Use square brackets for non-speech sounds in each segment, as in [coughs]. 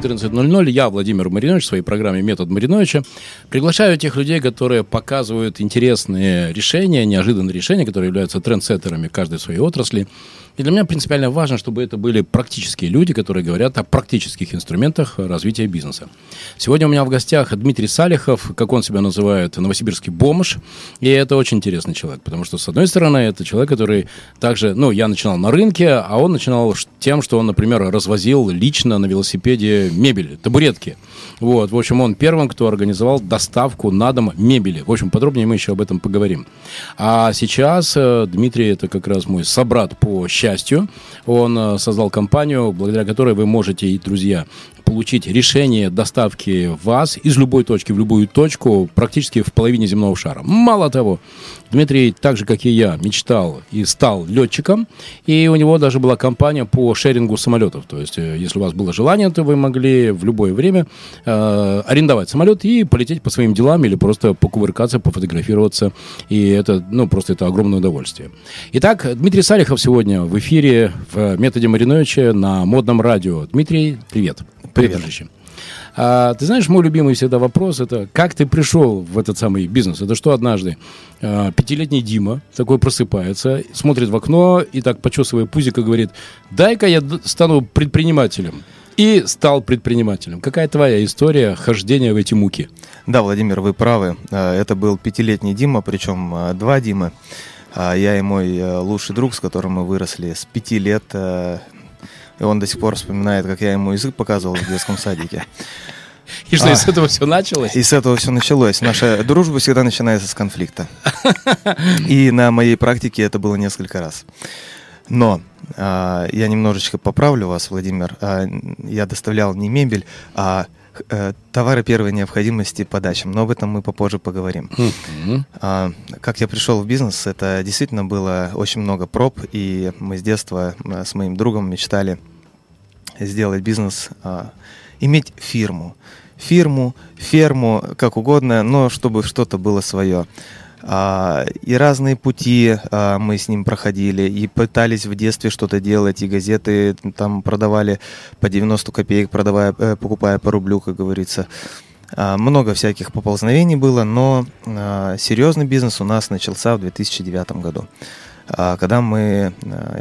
14.00. Я, Владимир Маринович, в своей программе «Метод Мариновича» приглашаю тех людей, которые показывают интересные решения, неожиданные решения, которые являются трендсеттерами каждой своей отрасли. И для меня принципиально важно, чтобы это были практические люди, которые говорят о практических инструментах развития бизнеса. Сегодня у меня в гостях Дмитрий Салихов, как он себя называет, новосибирский бомж. И это очень интересный человек, потому что, с одной стороны, это человек, который также, ну, я начинал на рынке, а он начинал тем, что он, например, развозил лично на велосипеде мебель, табуретки. Вот, в общем, он первым, кто организовал доставку на дом мебели. В общем, подробнее мы еще об этом поговорим. А сейчас э, Дмитрий, это как раз мой собрат по счастью. Он э, создал компанию, благодаря которой вы можете, и друзья, получить решение доставки вас из любой точки в любую точку практически в половине земного шара. Мало того, Дмитрий, так же, как и я, мечтал и стал летчиком, и у него даже была компания по шерингу самолетов. То есть, э, если у вас было желание, то вы могли в любое время э, арендовать самолет и полететь по своим делам или просто покувыркаться, пофотографироваться. И это, ну, просто это огромное удовольствие. Итак, Дмитрий Салихов сегодня в эфире в «Методе Мариновича» на модном радио. Дмитрий, привет. Привет. Дружище. А, ты знаешь, мой любимый всегда вопрос это как ты пришел в этот самый бизнес? Это что однажды а, пятилетний Дима такой просыпается, смотрит в окно и так почесывая пузико говорит: дай-ка я стану предпринимателем. И стал предпринимателем. Какая твоя история хождения в эти муки? Да, Владимир, вы правы. А, это был пятилетний Дима, причем а, два Димы. А, я и мой лучший друг, с которым мы выросли с пяти лет и он до сих пор вспоминает, как я ему язык показывал в детском садике. И что, а, и с этого все началось? И с этого все началось. Наша дружба всегда начинается с конфликта. И на моей практике это было несколько раз. Но а, я немножечко поправлю вас, Владимир. А, я доставлял не мебель, а Э, товары первой необходимости по дачам, но об этом мы попозже поговорим. А, как я пришел в бизнес, это действительно было очень много проб, и мы с детства э, с моим другом мечтали сделать бизнес, а, иметь фирму. Фирму, ферму, как угодно, но чтобы что-то было свое. А, и разные пути а, мы с ним проходили, и пытались в детстве что-то делать, и газеты там продавали по 90 копеек, продавая, э, покупая по рублю, как говорится. А, много всяких поползновений было, но серьезный бизнес у нас начался в 2009 году, когда мы,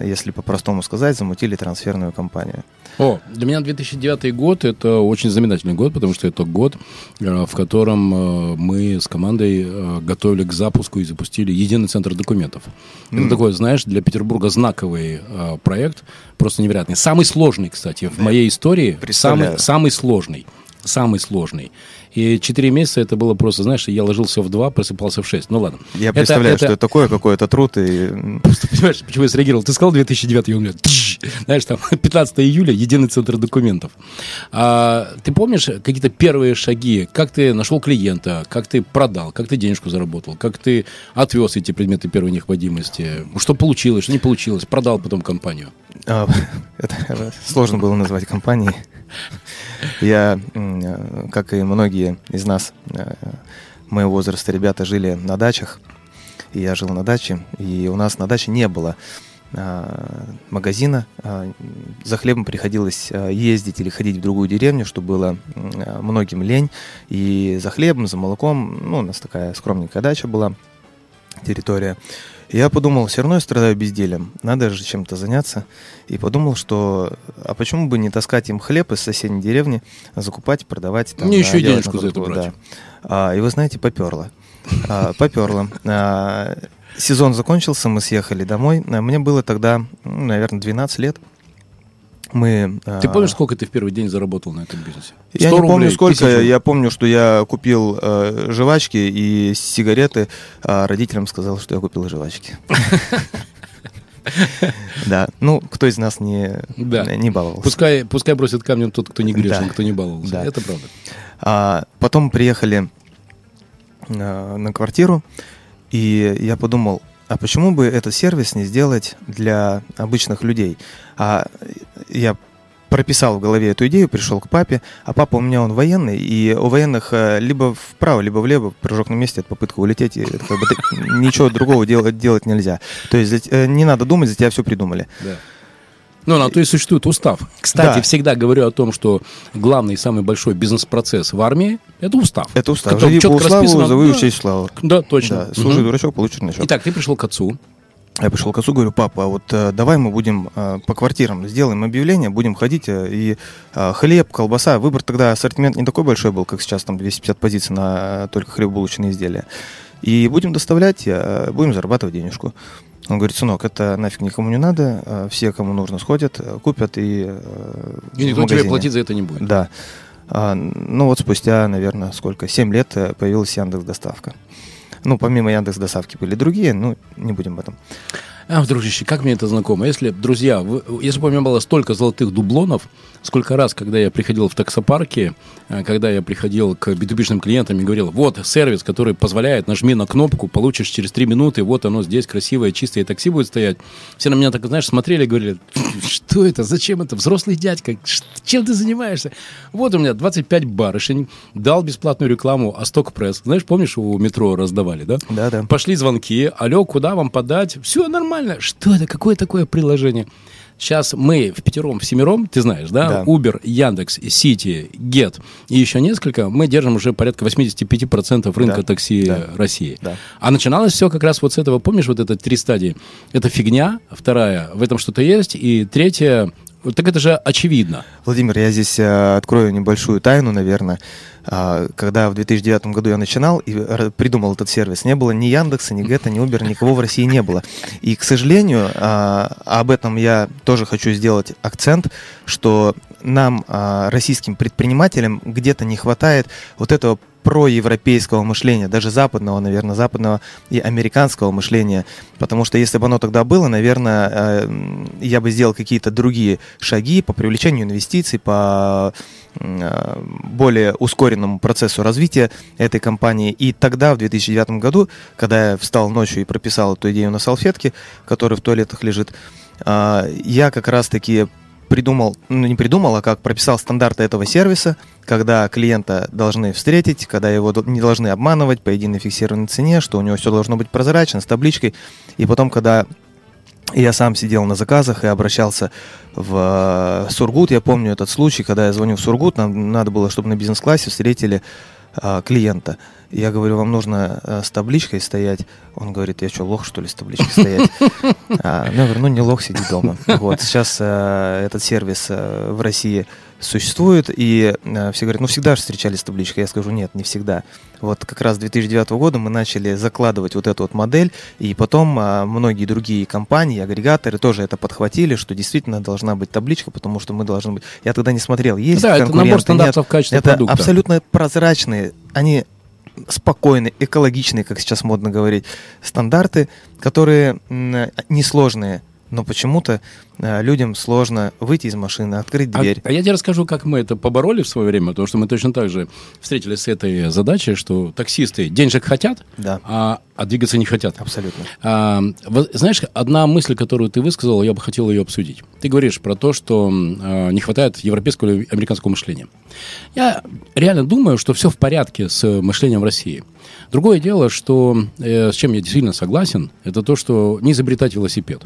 если по-простому сказать, замутили трансферную компанию. О, для меня 2009 год это очень знаменательный год, потому что это год, э, в котором э, мы с командой э, готовили к запуску и запустили единый центр документов. Mm. Это такой, знаешь, для Петербурга знаковый проект, просто невероятный. Самый сложный, кстати, в моей истории. Самый, самый сложный. Самый сложный. И 4 месяца это было просто, знаешь, я ложился в 2, просыпался в 6. Ну ладно. Я представляю, это, что это такое, какой-то труд. И... Просто понимаешь, почему я среагировал? Ты сказал 2009, и у меня, знаешь, там [laughs] 15 июля, единый центр документов. А, ты помнишь какие-то первые шаги? Как ты нашел клиента? Как ты продал? Как ты денежку заработал? Как ты отвез эти предметы первой необходимости? Что получилось, что не получилось? Продал потом компанию? А, [laughs] это сложно было назвать компанией. Я, как и многие из нас, э, моего возраста ребята жили на дачах, и я жил на даче, и у нас на даче не было магазина. А, за хлебом приходилось а, ездить или ходить в другую деревню, что было многим лень. И за хлебом, за молоком, ну, у нас такая скромненькая дача была, территория. Я подумал, все равно я страдаю безделием, надо же чем-то заняться. И подумал, что а почему бы не таскать им хлеб из соседней деревни, закупать, продавать. Там, Мне еще и денежку за это брать. Да. А, и вы знаете, поперло. А, поперло. А, сезон закончился, мы съехали домой. А мне было тогда, ну, наверное, 12 лет мы... Ты а, помнишь, сколько ты в первый день заработал на этом бизнесе? Я не рублей, помню, сколько. Тысячу. Я помню, что я купил э, жвачки и сигареты, а родителям сказал, что я купил жвачки. [laughs] Да, ну, кто из нас не, да. не баловался. Пускай, пускай бросит камнем тот, кто не грешен, да. кто не баловался. Да. Это правда. А, потом приехали а, на квартиру, и я подумал, а почему бы этот сервис не сделать для обычных людей? А я прописал в голове эту идею, пришел к папе, а папа у меня он военный, и у военных э, либо вправо, либо влево прыжок на месте, это попытка улететь, и как бы, ничего другого делать, делать нельзя. То есть э, не надо думать, за тебя все придумали. Да. Ну, на то и существует устав. Кстати, Да. всегда говорю о том, что главный и самый большой бизнес-процесс в армии – это устав. Это устав. Живи по уставу, расписано. зови Да. учесть славу. Да, точно. Да, служи Мгм. дурачок, получишь на счет. Итак, ты пришел к отцу. Я пришел к отцу, говорю, папа, а вот э, давай мы будем э, по квартирам сделаем объявление, будем ходить, э, и э, хлеб, колбаса, выбор тогда, ассортимент не такой большой был, как сейчас, там 250 позиций на э, только хлебобулочные изделия. И будем доставлять, э, будем зарабатывать денежку. Он говорит, сынок, это нафиг никому не надо, э, все, кому нужно, сходят, э, купят и э, И никто тебе магазине». платить за это не будет. Да. А, ну вот спустя, наверное, сколько, 7 лет появилась Яндекс Доставка. Ну, помимо Яндекс Доставки были другие, ну, не будем об этом. А, дружище, как мне это знакомо? Если, друзья, вы- если бы у меня было столько золотых дублонов, сколько раз, когда я приходил в таксопарке, э, когда я приходил к b клиентам и говорил, вот сервис, который позволяет, нажми на кнопку, получишь через три минуты, вот оно здесь красивое, чистое такси будет стоять. Все на меня так, знаешь, смотрели и говорили, что это, зачем это, взрослый дядька, чем ты занимаешься? Вот у меня 25 барышень, дал бесплатную рекламу Асток Пресс. Знаешь, помнишь, у метро раздавали, да? Да, да. Пошли звонки. Алло, куда вам подать? Все нормально. Что это? Какое такое приложение? Сейчас мы в пятером, в семером, ты знаешь, да? Да. Uber, Яндекс, Сити, Get и еще несколько. Мы держим уже порядка 85% рынка Да. такси Да. России. Да. А начиналось все как раз вот с этого. Помнишь вот это три стадии? Это фигня, вторая, в этом что-то есть, и третья, так это же очевидно. Владимир, я здесь э, открою небольшую тайну, наверное. А, Когда в 2009 году я начинал и придумал этот сервис, не было ни Яндекса, ни Гетта, ни Uber, никого в России не было. И, к сожалению, а, об этом я тоже хочу сделать акцент, что нам, а, российским предпринимателям, где-то не хватает вот этого проевропейского мышления, даже западного, наверное, западного и американского мышления. Потому что если бы оно тогда было, наверное, э, я бы сделал какие-то другие шаги по привлечению инвестиций, по э, более ускоренному процессу развития этой компании. И тогда, в 2009 году, когда я встал ночью и прописал эту идею на салфетке, которая в туалетах лежит, а, я как раз-таки придумал, ну не придумал, а как прописал стандарты этого сервиса, когда клиента должны встретить, когда его не должны обманывать по единой фиксированной цене, что у него все должно быть прозрачно, с табличкой. И потом, когда я сам сидел на заказах и обращался в э, Сургут. Я помню этот случай, когда я звоню в Сургут, нам надо было, чтобы на бизнес-классе встретили а, клиента. Я говорю, вам нужно э, с табличкой стоять. Он говорит, я что, лох, что ли, с табличкой стоять? [laughs] А, ну, я говорю, ну не лох, сиди дома. [laughs] Вот, сейчас э, этот сервис э, в России существует, и э, все говорят, ну всегда же встречались с табличкой. Я скажу, нет, не всегда. Вот как раз с 2009 года мы начали закладывать вот эту вот модель, и потом а, многие другие компании, агрегаторы тоже это подхватили, что действительно должна быть табличка, потому что мы должны быть... Я тогда не смотрел, есть да, это набор конкуренты, нет. стандартов качества Это продукта. абсолютно прозрачные, они спокойные, экологичные, как сейчас модно говорить, стандарты, которые несложные, но почему-то э, людям сложно выйти из машины, открыть А- дверь. А, я тебе расскажу, как мы это побороли в свое время, потому что мы точно так же встретились с этой задачей, что таксисты денежек хотят, Да, а, а двигаться не хотят. абсолютно. А, знаешь, одна мысль, которую ты высказал, я бы хотел ее обсудить. Ты говоришь про то, что а, не хватает европейского или американского мышления. Я реально думаю, что все в порядке с мышлением в России. Другое дело, что э, с чем я действительно согласен, это то, что не изобретать велосипед.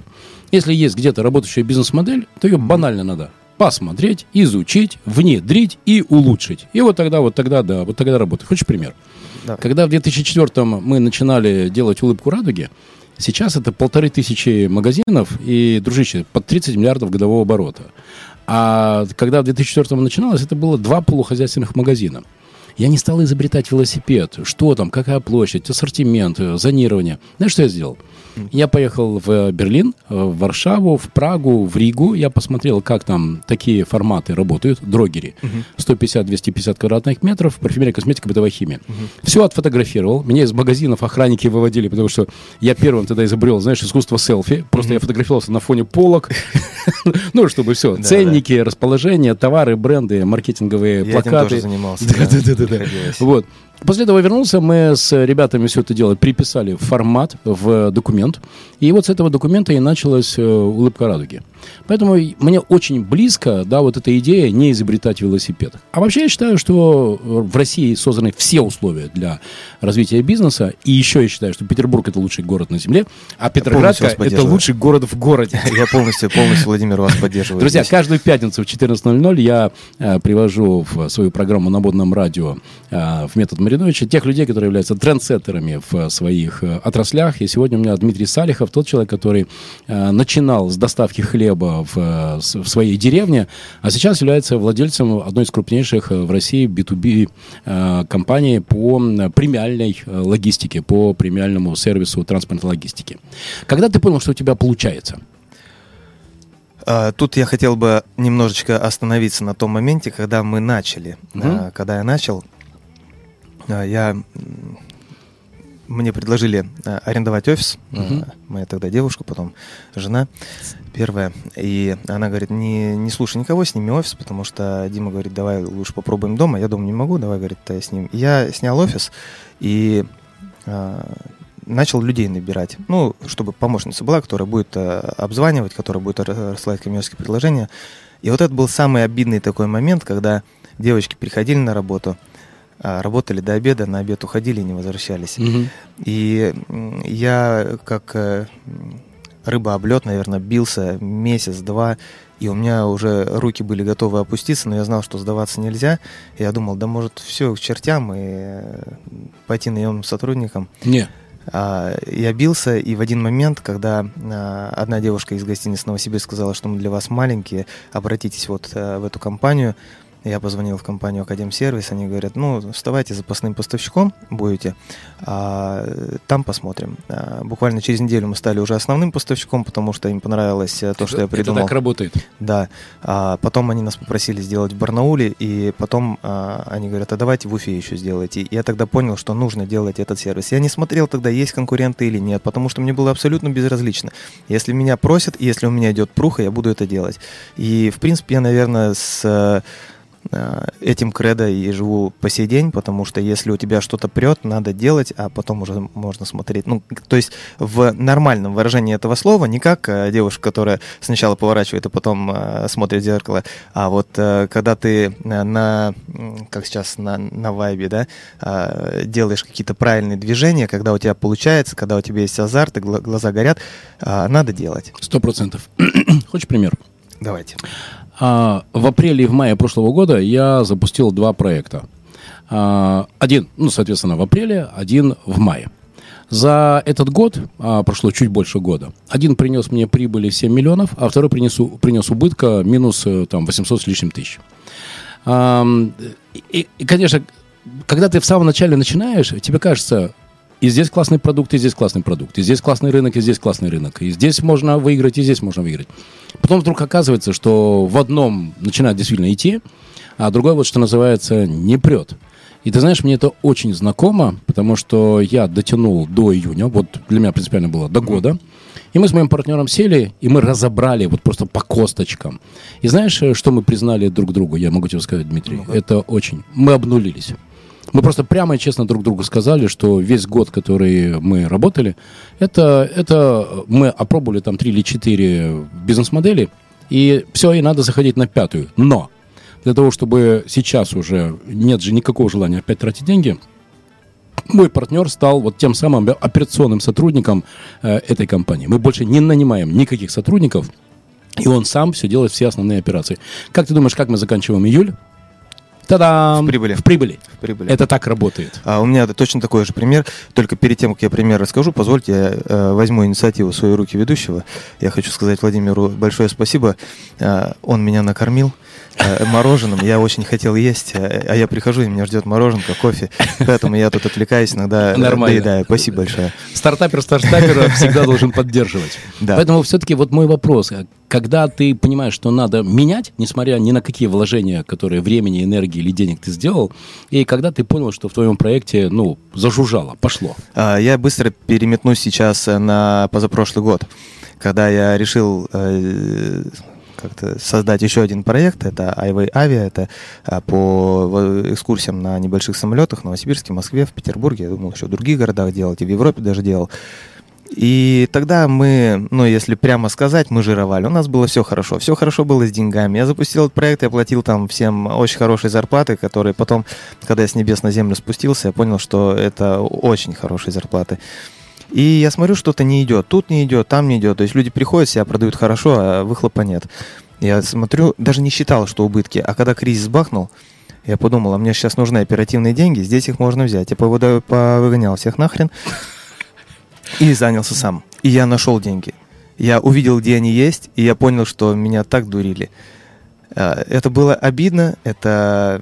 Если есть где-то работающая бизнес-модель, то ее банально надо посмотреть, изучить, внедрить и улучшить. И вот тогда, вот тогда, да, вот тогда работает. Хочешь пример? Да. Когда в 2004 мы начинали делать улыбку радуги, сейчас это полторы тысячи магазинов и, дружище, под 30 миллиардов годового оборота. А когда в 2004 начиналось, это было два полухозяйственных магазина. Я не стал изобретать велосипед. Что там, какая площадь, ассортимент, зонирование. Знаешь, что я сделал? Я поехал в Берлин, э, в Варшаву, в Прагу, в Ригу. Я посмотрел, как там такие форматы работают, дрогери. 150-250 квадратных метров, парфюмерия, косметика, бытовая химия. Все отфотографировал. Меня из магазинов охранники выводили, потому что я первым тогда изобрел, знаешь, искусство селфи. Просто я фотографировался на фоне полок. [laughs] Ну, чтобы все. Да, Ценники, расположение, товары, бренды, маркетинговые Я этим плакаты. тоже занимался. [laughs] Да, да, да, да. Вот. После этого вернулся, мы с ребятами все это дело приписали в формат, в документ. И вот с этого документа и началась э, улыбка радуги. Поэтому мне очень близко, да, вот эта идея не изобретать велосипед. А вообще я считаю, что в России созданы все условия для развития бизнеса. И еще я считаю, что Петербург это лучший город на земле, а Петроградка это лучший город в городе. [laughs] Я полностью, полностью, Владимир, вас поддерживаю. Друзья, каждую пятницу в 14.00 я э, привожу в свою программу на модном радио э, в метод Мариновича тех людей, которые являются трендсеттерами в своих э, отраслях. И сегодня у меня Дмитрий Салихов, тот человек, который э, начинал с доставки хлеба в, э, в своей деревне, а сейчас является владельцем одной из крупнейших в России B2B э, компаний по премиальной э, логистике, по премиальному сервису транспортной логистики. Когда ты понял, что у тебя получается? А, тут я хотел бы немножечко остановиться на том моменте, когда мы начали. Угу. Когда я начал, а, я мне предложили арендовать офис. Угу. Моя тогда девушка, потом жена первая. И она говорит, не, не слушай никого, сними офис, потому что Дима говорит, давай лучше попробуем дома. Я дома не могу, давай, говорит, с ним. Я снял офис и начал людей набирать. Ну, чтобы помощница была, которая будет э, обзванивать, которая будет рассылать коммерческие предложения. И вот это был самый обидный такой момент, когда девочки приходили на работу, а, работали до обеда, на обед уходили и не возвращались. Угу. И я как э, рыба облет, наверное, бился месяц-два, и у меня уже руки были готовы опуститься, но я знал, что сдаваться нельзя. И я думал, да может все к чертям и э, пойти наемным сотрудникам. Не. А, я бился, и в один момент, когда а, одна девушка из гостиницы Новосибирск сказала, что мы для вас маленькие, обратитесь вот а, в эту компанию, я позвонил в компанию Академсервис, они говорят, ну, вставайте запасным поставщиком будете, а там посмотрим. А, буквально через неделю мы стали уже основным поставщиком, потому что им понравилось э, то, что я придумал. Это так работает? Да. А потом они нас попросили сделать в Барнауле, и потом а, они говорят, а давайте в Уфе еще сделайте. И я тогда понял, что нужно делать этот сервис. Я не смотрел тогда, есть конкуренты или нет, потому что мне было абсолютно безразлично. Если меня просят, если у меня идет пруха, я буду это делать. И, в принципе, я, наверное, с этим кредо и живу по сей день, потому что если у тебя что-то прет, надо делать, а потом уже можно смотреть. Ну, то есть в нормальном выражении этого слова, не как э, девушка, которая сначала поворачивает, а потом э, смотрит в зеркало, а вот когда ты на, как сейчас, на, на вайбе, да, делаешь какие-то правильные движения, когда у тебя получается, когда у тебя есть азарт, и глаза горят, надо делать. Сто процентов. [clears throat] Хочешь пример? Давайте. А, в апреле и в мае прошлого года я запустил два проекта. А, один, ну, соответственно, в апреле, один в мае. За этот год, а, прошло чуть больше года, один принес мне прибыли 7 миллионов, а второй принесу, принес убытка минус э, там, 800 с лишним тысяч. И, и, конечно, когда ты в самом начале начинаешь, тебе кажется, и здесь классный продукт, и здесь классный продукт, и здесь классный рынок, и здесь классный рынок, и здесь можно выиграть, и здесь можно выиграть. Потом вдруг оказывается, что в одном начинает действительно идти, а другой вот, что называется, не прет. И ты знаешь, мне это очень знакомо, потому что я дотянул до июня, вот для меня принципиально было до года, и мы с моим партнером сели, и мы разобрали вот просто по косточкам. И знаешь, что мы признали друг другу, я могу тебе сказать, Дмитрий? Ну это очень. Мы обнулились. Мы просто прямо и честно друг другу сказали, что весь год, который мы работали, это, это мы опробовали там три или четыре бизнес-модели, и все, и надо заходить на пятую. Но для того, чтобы сейчас уже нет же никакого желания опять тратить деньги, мой партнер стал вот тем самым операционным сотрудником э, этой компании. Мы больше не нанимаем никаких сотрудников, и он сам все делает, все основные операции. Как ты думаешь, как мы заканчиваем июль? Та-дам! В прибыли. В прибыли. В прибыли. Это так работает. А у меня точно такой же пример. Только перед тем, как я пример расскажу, позвольте, я э, возьму инициативу в свои руки ведущего. Я хочу сказать Владимиру большое спасибо. Э, он меня накормил мороженым. Я очень хотел есть, э, а я прихожу, и меня ждет мороженка, кофе. Поэтому я тут отвлекаюсь, иногда Нормально. доедаю. Спасибо большое. Стартапер стартапера [laughs] всегда должен поддерживать. Да. Поэтому все-таки вот мой вопрос. Когда ты понимаешь, что надо менять, несмотря ни на какие вложения, которые времени, энергии или денег ты сделал, и когда ты понял, что в твоем проекте, ну, зажужжало, пошло? А, я быстро переметнусь сейчас на позапрошлый год, когда я решил э, как-то создать еще один проект. Это iWay Avia, это а, по экскурсиям на небольших самолетах в Новосибирске, Москве, в Петербурге. Я думал, еще в других городах делать, и в Европе даже делал. И тогда мы, ну, если прямо сказать, мы жировали. У нас было все хорошо. Все хорошо было с деньгами. Я запустил этот проект, я платил там всем очень хорошие зарплаты, которые потом, когда я с небес на землю спустился, я понял, что это очень хорошие зарплаты. И я смотрю, что-то не идет. Тут не идет, там не идет. То есть люди приходят, себя продают хорошо, а выхлопа нет. Я смотрю, даже не считал, что убытки. А когда кризис бахнул, я подумал, а мне сейчас нужны оперативные деньги, здесь их можно взять. Я повыгонял всех нахрен и занялся сам. И я нашел деньги. Я увидел, где они есть, и я понял, что меня так дурили. А, это было обидно, это,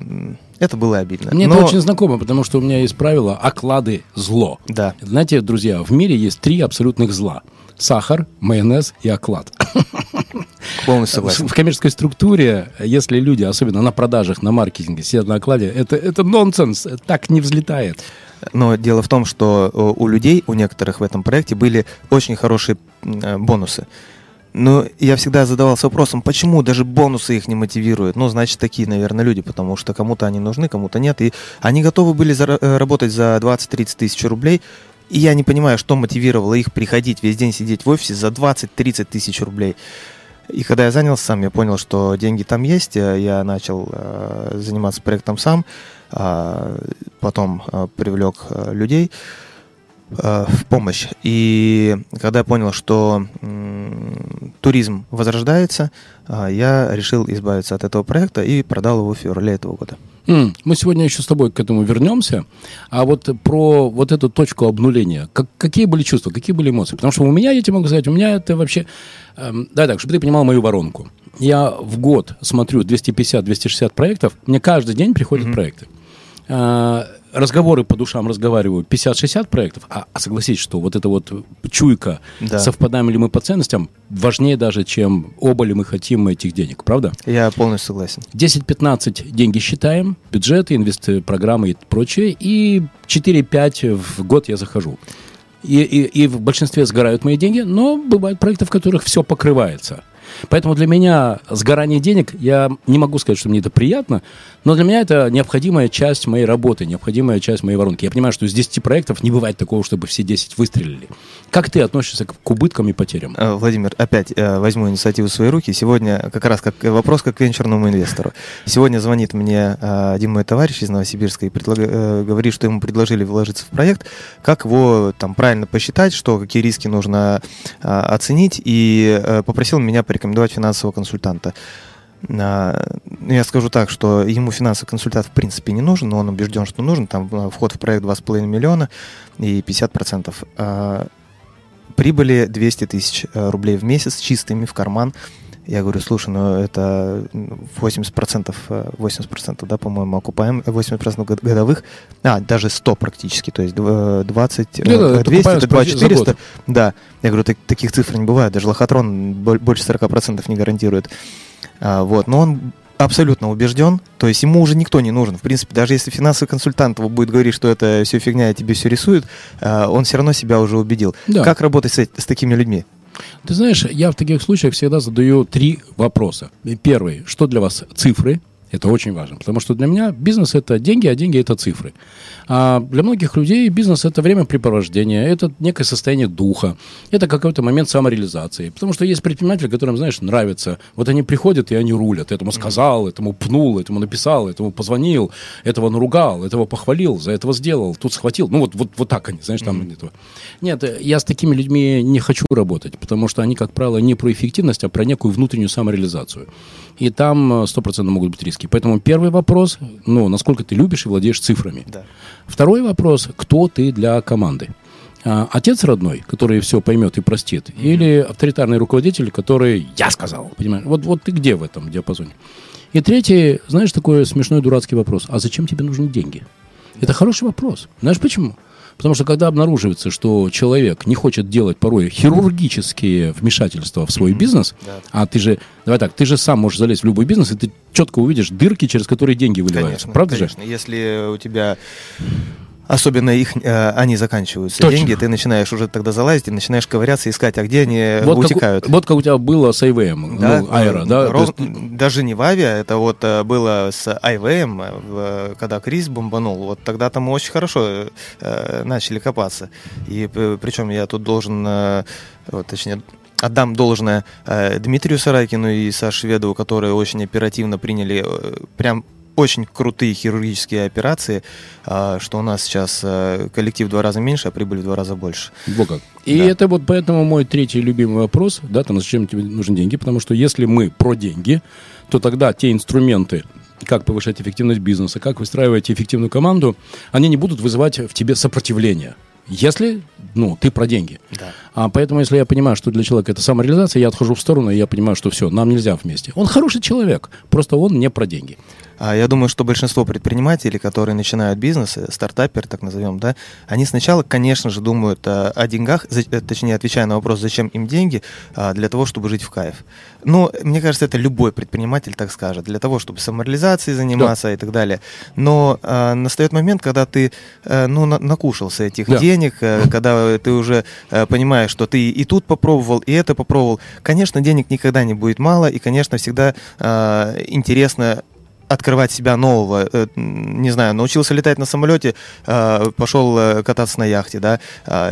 это было обидно. Мне Но... это очень знакомо, потому что у меня есть правило «оклады – зло». Да. Знаете, друзья, в мире есть три абсолютных зла. Сахар, майонез и оклад. Полностью согласен. В коммерческой структуре, если люди, особенно на продажах, на маркетинге, сидят на окладе, это, это нонсенс, так не взлетает. Но дело в том, что э, у людей, у некоторых в этом проекте были очень хорошие э, бонусы. Но я всегда задавался вопросом, почему даже бонусы их не мотивируют. Ну, значит, такие, наверное, люди, потому что кому-то они нужны, кому-то нет. И они готовы были э, работать за 20-30 тысяч рублей. И я не понимаю, что мотивировало их приходить весь день сидеть в офисе за 20-30 тысяч рублей. И когда я занялся сам, я понял, что деньги там есть. Я начал э, заниматься проектом сам. А, потом а, привлек а, людей в помощь. И когда я понял, что туризм возрождается, я решил избавиться от этого проекта и продал его в феврале этого года. Мы сегодня еще с тобой к этому вернемся. А вот про вот эту точку обнуления. Как, какие были чувства, какие были эмоции? Потому что у меня, я тебе могу сказать, у меня это вообще... Эм, давай так, чтобы ты понимал мою воронку. Я в год смотрю 250-260 проектов, мне каждый день приходят mm-hmm. проекты. Разговоры по душам разговариваю 50-60 проектов, а, а согласитесь, что вот эта вот чуйка, да. совпадаем ли мы по ценностям, важнее даже, чем оба ли мы хотим этих денег, правда? Я полностью согласен. 10-15 деньги считаем, бюджеты, инвест-программы и прочее, и 4-5 в год я захожу. И, и, и в большинстве сгорают мои деньги, но бывают проекты, в которых все покрывается. Поэтому для меня сгорание денег, я не могу сказать, что мне это приятно, но для меня это необходимая часть моей работы, необходимая часть моей воронки. Я понимаю, что из 10 проектов не бывает такого, чтобы все 10 выстрелили. Как ты относишься к убыткам и потерям? Э, Владимир, опять э, возьму инициативу в свои руки. Сегодня как раз как вопрос как к венчурному инвестору. Сегодня звонит мне э, один мой товарищ из Новосибирска и предлаг... говорит, что ему предложили вложиться в проект. Как его там правильно посчитать, что какие риски нужно оценить, и попросил меня порекомендовать финансового консультанта. А, ну, я скажу так, что ему финансовый консультант в принципе не нужен, но он убежден, что нужен. Там а, вход в проект 2,5 миллиона и 50%. А, прибыли 200 тысяч рублей в месяц чистыми в карман. Я говорю, слушай, ну это 80%, 80% да, по-моему, окупаем, 80% годовых, а, даже 100 практически, то есть 20, да, 200, это 2400. Да, я говорю, так, таких цифр не бывает, даже лохотрон больше 40% не гарантирует. А, вот, но он абсолютно убежден, то есть ему уже никто не нужен. В принципе, даже если финансовый консультант его будет говорить, что это все фигня, и тебе все рисует, он все равно себя уже убедил. Да. Как работать с, с такими людьми? Ты знаешь, я в таких случаях всегда задаю три вопроса. Первый, что для вас цифры? Это очень важно, потому что для меня бизнес это деньги, а деньги это цифры. А для многих людей бизнес это времяпрепровождение, это некое состояние духа, это какой-то момент самореализации. Потому что есть предприниматели, которым, знаешь, нравится. Вот они приходят и они рулят. Этому сказал, этому пнул, этому написал, этому позвонил, этого наругал, этого похвалил, за этого сделал, тут схватил. Ну вот, вот, вот так они, знаешь, там mm-hmm. этого. Нет, я с такими людьми не хочу работать, потому что они, как правило, не про эффективность, а про некую внутреннюю самореализацию. И там 100% могут быть риски риски. Поэтому первый вопрос, ну, насколько ты любишь и владеешь цифрами. Да. Второй вопрос, кто ты для команды. А, отец родной, который все поймет и простит, mm-hmm. или авторитарный руководитель, который «я сказал», понимаешь? Вот, вот ты где в этом диапазоне? И третий, знаешь, такой смешной дурацкий вопрос. А зачем тебе нужны деньги? Это хороший вопрос. Знаешь почему? Потому что когда обнаруживается, что человек не хочет делать порой хирургические вмешательства в свой бизнес, да. а ты же, давай так, ты же сам можешь залезть в любой бизнес, и ты четко увидишь дырки, через которые деньги выливаются. Конечно, Правда конечно. же? Если у тебя особенно их, э, они заканчиваются. Точно. Деньги, ты начинаешь уже тогда залазить и начинаешь ковыряться, искать, а где они Вот как, утекают. вот как у тебя было с IVM, Да, ну, Аэро, да? ров- есть- Даже не в авиа, это вот э, было с IVM, э, в- когда Крис бомбанул. Вот тогда-то мы очень хорошо э, начали копаться. И причем я тут должен, э, вот, точнее, отдам должное э, Дмитрию Сарайкину и Саше Шведову, которые очень оперативно приняли э, прям очень крутые хирургические операции, а, что у нас сейчас э, коллектив в два раза меньше, а прибыль в два раза больше. Вот как. И Да. это вот поэтому мой третий любимый вопрос, да, там, зачем тебе нужны деньги, потому что если мы про деньги, то тогда те инструменты, как повышать эффективность бизнеса, как выстраивать эффективную команду, они не будут вызывать в тебе сопротивление. Если, ну, ты про деньги. Да. А поэтому, если я понимаю, что для человека это самореализация, я отхожу в сторону, и я понимаю, что все, нам нельзя вместе. Он хороший человек, просто он не про деньги. А Я думаю, что большинство предпринимателей, которые начинают бизнес, э, стартапер, так назовем, да, они сначала, конечно же, думают э, о деньгах, э, точнее, отвечая на вопрос, зачем им деньги, а, для того, чтобы жить в кайф. Но, мне кажется, это любой предприниматель так скажет, для того, чтобы самореализацией заниматься и так далее. Но а, настает момент, когда ты, э, ну, на- накушался этих Да. денег, э, когда ты уже э, понимаешь, что ты и тут попробовал, и это попробовал. Конечно, денег никогда не будет мало, и, конечно, всегда а, интересно открывать себя нового, э, не знаю, научился летать на самолете, э, пошел э, кататься на яхте, да,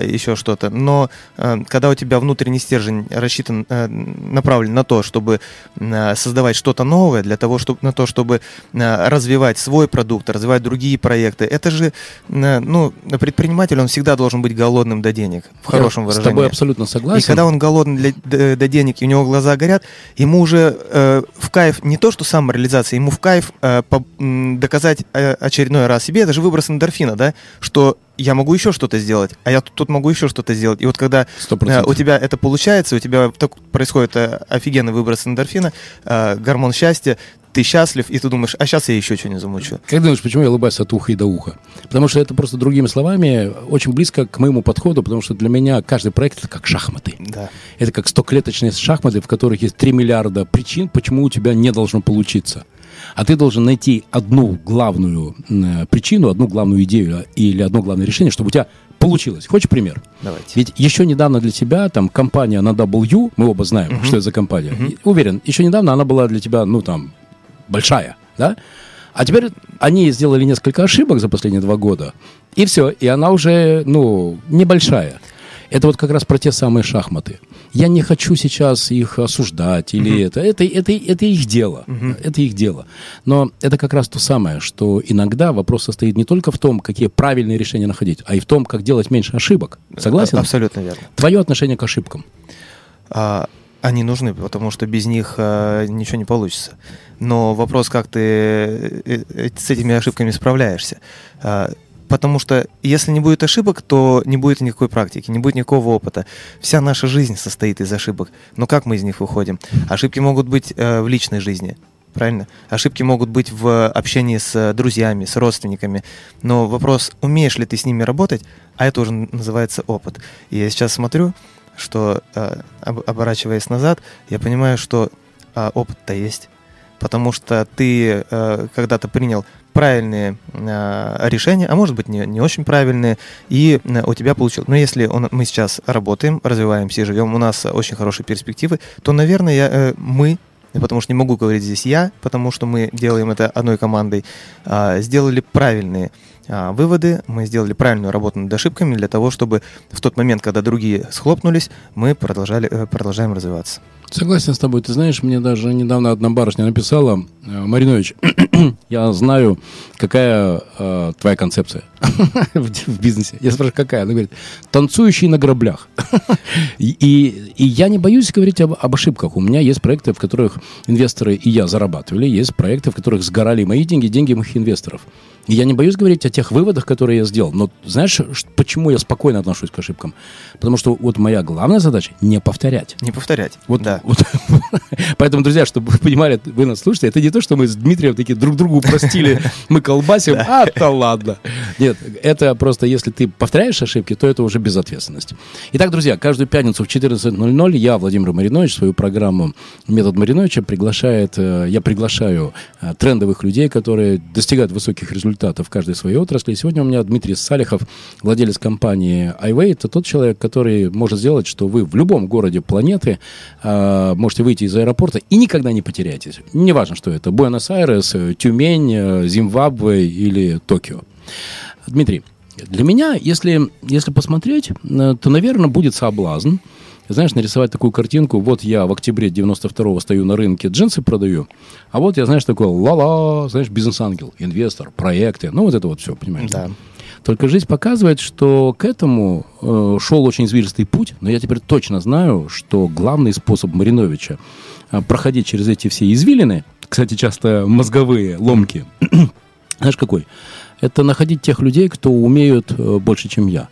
еще что-то. Но э, когда у тебя внутренний стержень рассчитан, э, направлен на то, чтобы э, создавать что-то новое, для того, чтобы на то, чтобы э, развивать свой продукт, развивать другие проекты, это же, э, ну, предприниматель, он всегда должен быть голодным до денег, в хорошем Я выражении. С тобой абсолютно согласен. И когда он голодный для, до, до денег, и у него глаза горят, ему уже э, в кайф не то, что самореализация, ему в кайф э, по- м, доказать э, очередной раз себе, это же выброс эндорфина, да, что я могу еще что-то сделать, а я тут, тут могу еще что-то сделать. И вот когда э, у тебя это получается, у тебя так происходит э, офигенный выброс эндорфина, э, гормон счастья, ты счастлив, и ты думаешь, а сейчас я еще что-нибудь замучу. Как думаешь, почему я улыбаюсь от уха и до уха? Потому что это просто другими словами очень близко к моему подходу, потому что для меня каждый проект это как шахматы. Да. Это как стоклеточные шахматы, в которых есть 3 миллиарда причин, почему у тебя не должно получиться. А ты должен найти одну главную э, причину, одну главную идею или одно главное решение, чтобы у тебя получилось. Хочешь пример? Давайте. Ведь еще недавно для тебя там компания на W, мы оба знаем, что это за компания. И Уверен, еще недавно она была для тебя, ну там, большая, да? А теперь они сделали несколько ошибок за последние два года, и все, и она уже, ну, небольшая. Это вот как раз про те самые шахматы. Я не хочу сейчас их осуждать или это. Это, это. это их дело. Это их дело. Но это как раз то самое, что иногда вопрос состоит не только в том, какие правильные решения находить, а и в том, как делать меньше ошибок. Согласен? А- Абсолютно верно. Твое отношение к ошибкам. А, они нужны, потому что без них а, ничего не получится. Но вопрос, как ты э, э, с этими ошибками справляешься. А, потому что если не будет ошибок, то не будет никакой практики, не будет никакого опыта. Вся наша жизнь состоит из ошибок. Но как мы из них выходим? Ошибки могут быть э, в личной жизни. Правильно? Ошибки могут быть в общении с э, друзьями, с родственниками. Но вопрос, умеешь ли ты с ними работать, а это уже называется опыт. И я сейчас смотрю, что, э, об- оборачиваясь назад, я понимаю, что а, опыт-то есть. Потому что ты э, когда-то принял правильные э, решения, а может быть не, не очень правильные, и э, у тебя получилось. Но если он- мы сейчас работаем, развиваемся и живем, у нас очень хорошие перспективы, то, наверное, я, э, мы, потому что не могу говорить здесь я, потому что мы делаем это одной командой, а, сделали правильные а, выводы, мы сделали правильную работу над ошибками для того, чтобы в тот момент, когда другие схлопнулись, мы продолжали, э, продолжаем развиваться. Согласен с тобой. Ты знаешь, мне даже недавно одна барышня написала, э, Маринович, [clears throat] я знаю, какая э, твоя концепция [laughs] в, в бизнесе. Я спрашиваю, какая? Она говорит, танцующий на граблях. [laughs] и, и- я не боюсь говорить об, об ошибках. У меня есть проекты, в которых инвесторы и я зарабатывали, есть проекты, в которых сгорали мои деньги, деньги моих инвесторов. И я не боюсь говорить о тех выводах, которые я сделал. Но знаешь, почему я спокойно отношусь к ошибкам? Потому что вот моя главная задача не повторять. Не повторять. Вот, да. вот. [laughs] Поэтому, друзья, чтобы вы понимали, вы нас слушаете, это не то, что мы с Дмитрием такие друг другу простили, [laughs] мы колбасим, а то ладно. Нет, это просто, если ты повторяешь ошибки, то это уже безответственность. Итак, друзья, каждую пятницу в 14.00 я, Владимир Маринович, свою программу «Метод Мариновича» приглашает, э, я приглашаю э, трендовых людей, которые достигают высоких результатов в каждой своей отрасли, отрасли. Сегодня у меня Дмитрий Салихов, владелец компании iWay. Это тот человек, который может сделать, что вы в любом городе планеты э, можете выйти из аэропорта и никогда не потеряетесь. Неважно, что это. Буэнос-Айрес, Тюмень, Зимбабве или Токио. Дмитрий, для меня, если, если посмотреть, э, то, наверное, будет соблазн знаешь, нарисовать такую картинку, вот я в октябре 92-го стою на рынке, джинсы продаю, а вот я, знаешь, такой ла-ла, знаешь, бизнес-ангел, инвестор, проекты, ну вот это вот все, понимаешь? Да. Только жизнь показывает, что к этому э, шел очень извилистый путь, но я теперь точно знаю, что главный способ Мариновича э, проходить через эти все извилины, кстати, часто мозговые ломки, [clears throat] знаешь какой? Это находить тех людей, кто умеют э, больше, чем я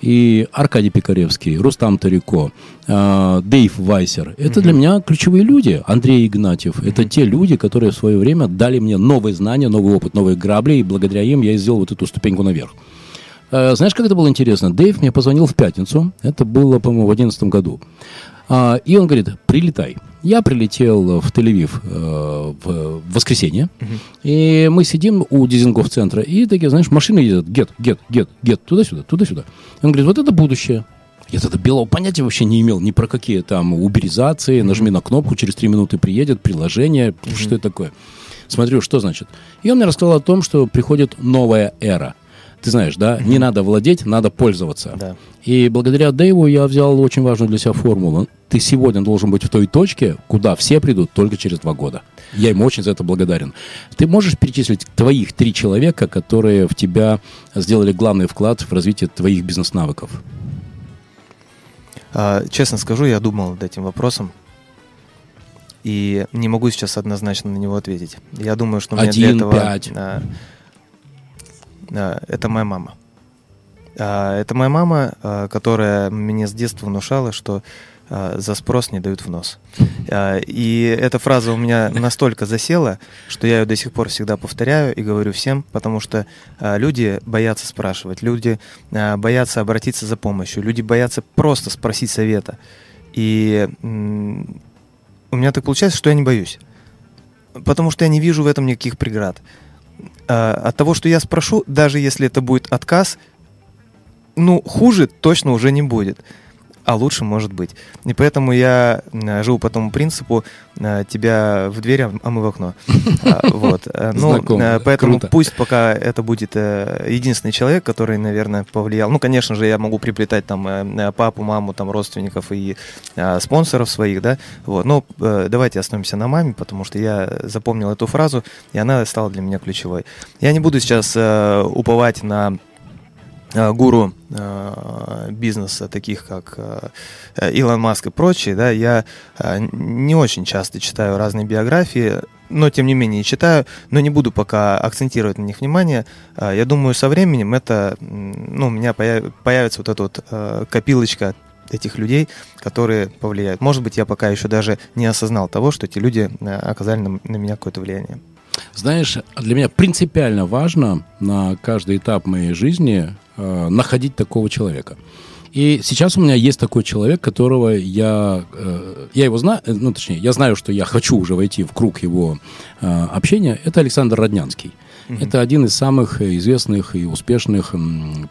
и Аркадий Пикаревский, Рустам Тарико, э, Дейв Вайсер. Это mm-hmm. для меня ключевые люди. Андрей Игнатьев. Mm-hmm. Это те люди, которые в свое время дали мне новые знания, новый опыт, новые грабли, и благодаря им я сделал вот эту ступеньку наверх. Э, знаешь, как это было интересно? Дейв мне позвонил в пятницу. Это было, по-моему, в 2011 году. А, и он говорит, прилетай. Я прилетел в Тель-Авив э, в воскресенье, uh-huh. и мы сидим у Дизингоф-центра, и такие, знаешь, машины ездят, гет, гет, гет, гет, туда-сюда, туда-сюда. Он говорит, вот это будущее. Я тогда белого понятия вообще не имел ни про какие там уберизации, нажми на кнопку, через три минуты приедет приложение, uh-huh. что это такое. Смотрю, что значит. И он мне рассказал о том, что приходит новая эра ты знаешь, да, не надо владеть, надо пользоваться. Да. И благодаря Дэйву я взял очень важную для себя формулу. Ты сегодня должен быть в той точке, куда все придут только через два года. Я ему очень за это благодарен. Ты можешь перечислить твоих три человека, которые в тебя сделали главный вклад в развитие твоих бизнес-навыков? А, честно скажу, я думал над этим вопросом. И не могу сейчас однозначно на него ответить. Я думаю, что мне для этого... 5. А, это моя мама. А, это моя мама, а, которая мне с детства внушала, что а, за спрос не дают в нос. И эта фраза у меня настолько засела, что я ее до сих пор всегда повторяю и говорю всем, потому что люди боятся спрашивать, люди боятся обратиться за помощью, люди боятся просто спросить совета. И у меня так получается, что я не боюсь. Потому что я не вижу в этом никаких преград. А, от того, что я спрошу, даже если это будет отказ, ну, хуже точно уже не будет а лучше может быть. И поэтому я живу по тому принципу э, тебя в дверь, а мы в окно. [laughs] А, вот. Э, ну, э, поэтому пусть пока это будет единственный человек, который, наверное, повлиял. Ну, конечно же, я могу приплетать там папу, маму, там родственников и спонсоров своих, да. Вот. Но давайте остановимся на маме, потому что я запомнил эту фразу, и она стала для меня ключевой. Я не буду сейчас уповать на Э, гуру э, бизнеса, таких как э, Илон Маск и прочие, да, я не очень часто читаю разные биографии, но тем не менее читаю, но не буду пока акцентировать на них внимание. Я думаю, со временем это, ну, у меня появится вот эта вот копилочка этих людей, которые повлияют. Может быть, я пока еще даже не осознал того, что эти люди оказали на меня какое-то влияние. Знаешь, для меня принципиально важно на каждый этап моей жизни э, находить такого человека. И сейчас у меня есть такой человек, которого я, э, я его знаю, э, ну точнее, я знаю, что я хочу уже войти в круг его э, общения. Это Александр Роднянский. Mm-hmm. Это один из самых известных и успешных,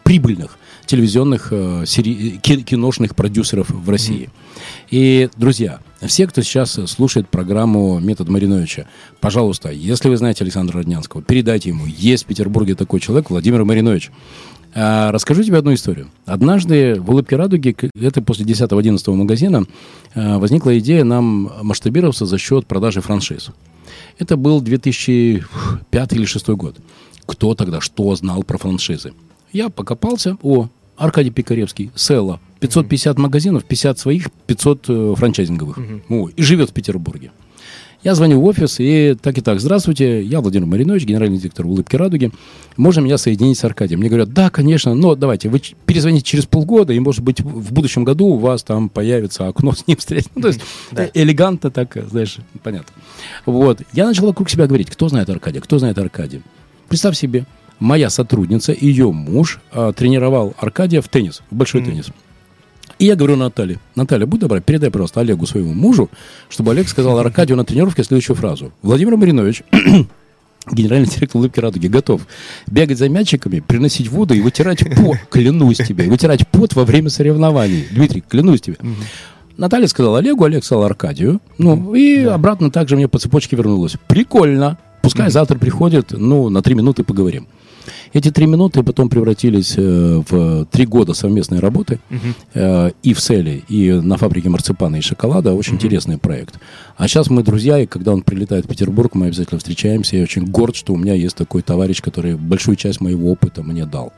прибыльных телевизионных э, сери... киношных продюсеров в России. Mm-hmm. И, друзья, все, кто сейчас слушает программу «Метод Мариновича», пожалуйста, если вы знаете Александра Роднянского, передайте ему. Есть в Петербурге такой человек, Владимир Маринович. А, расскажу тебе одну историю. Однажды в «Улыбке радуги», это после 10-11 магазина, а, возникла идея нам масштабироваться за счет продажи франшиз. Это был 2005 или 2006 год. Кто тогда что знал про франшизы? Я покопался. О, Аркадий Пикаревский, Селла. 550 mm-hmm. магазинов, 50 своих, 500 э, франчайзинговых. Mm-hmm. О, и живет в Петербурге. Я звоню в офис, и так и так, здравствуйте, я Владимир Маринович, генеральный директор «Улыбки Радуги». Можно меня соединить с Аркадием? Мне говорят, да, конечно, но давайте, вы перезвоните через полгода, и, может быть, в будущем году у вас там появится окно с ним встретить. Ну, то есть [laughs] да. элегантно так, знаешь, понятно. Вот. Я начал вокруг себя говорить, кто знает Аркадия, кто знает Аркадия. Представь себе, моя сотрудница, ее муж а, тренировал Аркадия в теннис, в большой mm-hmm. теннис. И я говорю Наталье, Наталья, будь добра, передай, пожалуйста, Олегу, своему мужу, чтобы Олег сказал Аркадию на тренировке следующую фразу. Владимир Маринович [clears throat] генеральный директор улыбки радуги готов бегать за мячиками, приносить воду и вытирать пот, [laughs] клянусь тебе, вытирать пот во время соревнований. Дмитрий, клянусь тебе. Наталья сказала Олегу, Олег сказал Аркадию. Ну, и да. обратно также мне по цепочке вернулось. Прикольно. Пускай завтра приходит, ну, на три минуты поговорим. Эти три минуты потом превратились э, в три года совместной работы uh-huh. и в Селе, и на фабрике марципана и шоколада. Очень uh-huh. интересный проект. А сейчас мы друзья, и когда он прилетает в Петербург, мы обязательно встречаемся. Я очень горд, что у меня есть такой товарищ, который большую часть моего опыта мне дал.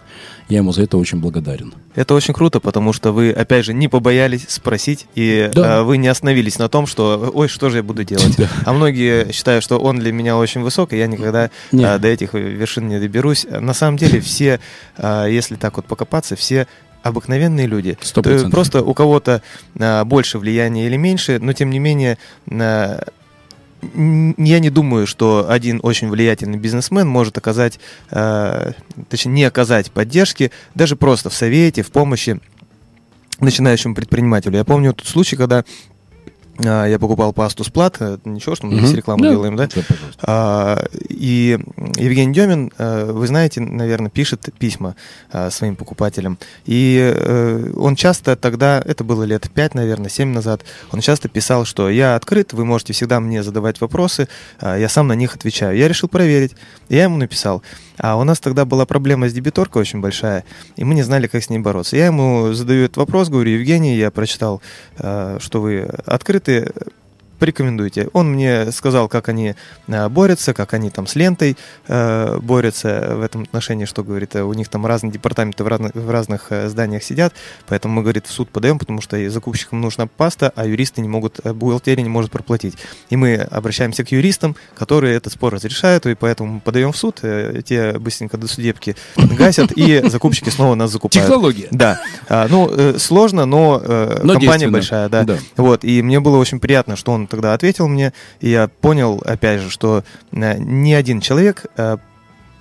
Я ему за это очень благодарен. Это очень круто, потому что вы, опять же, не побоялись спросить, и да. э, вы не остановились на том, что, ой, что же я буду делать. [laughs] Да. А многие считают, что он для меня очень высок, и я никогда э, до этих вершин не доберусь. На самом деле все, э, если так вот покопаться, все обыкновенные люди. 100%. Просто у кого-то а, больше влияния или меньше, но тем не менее а, я не думаю, что один очень влиятельный бизнесмен может оказать, а, точнее, не оказать поддержки даже просто в совете, в помощи начинающему предпринимателю. Я помню тот случай, когда а, я покупал пасту Сплат, ничего, что мы здесь рекламу да. делаем, да? да а, и Евгений Демин, а, вы знаете, наверное, пишет письма а, своим покупателям. И а, он часто тогда, это было лет 5, наверное, 7 назад, он часто писал, что я открыт, вы можете всегда мне задавать вопросы, а, я сам на них отвечаю. Я решил проверить. Я ему написал. А у нас тогда была проблема с дебиторкой очень большая, и мы не знали, как с ней бороться. Я ему задаю этот вопрос, говорю, Евгений, я прочитал, а, что вы открыты, порекомендуйте. Он мне сказал, как они э, борются, как они там с лентой э, борются в этом отношении, что, говорит, у них там разные департаменты в разных, в разных э, зданиях сидят, поэтому мы, говорит, в суд подаем, потому что закупщикам нужна паста, а юристы не могут, бухгалтерия не может проплатить. И мы обращаемся к юристам, которые этот спор разрешают, и поэтому мы подаем в суд, те быстренько до судебки гасят, и [laughs] закупщики снова нас закупают. Технология. Да. А, ну, сложно, но, но компания большая, да. да. Вот, и мне было очень приятно, что он тогда ответил мне, и я понял, опять же, что э, ни один человек, э,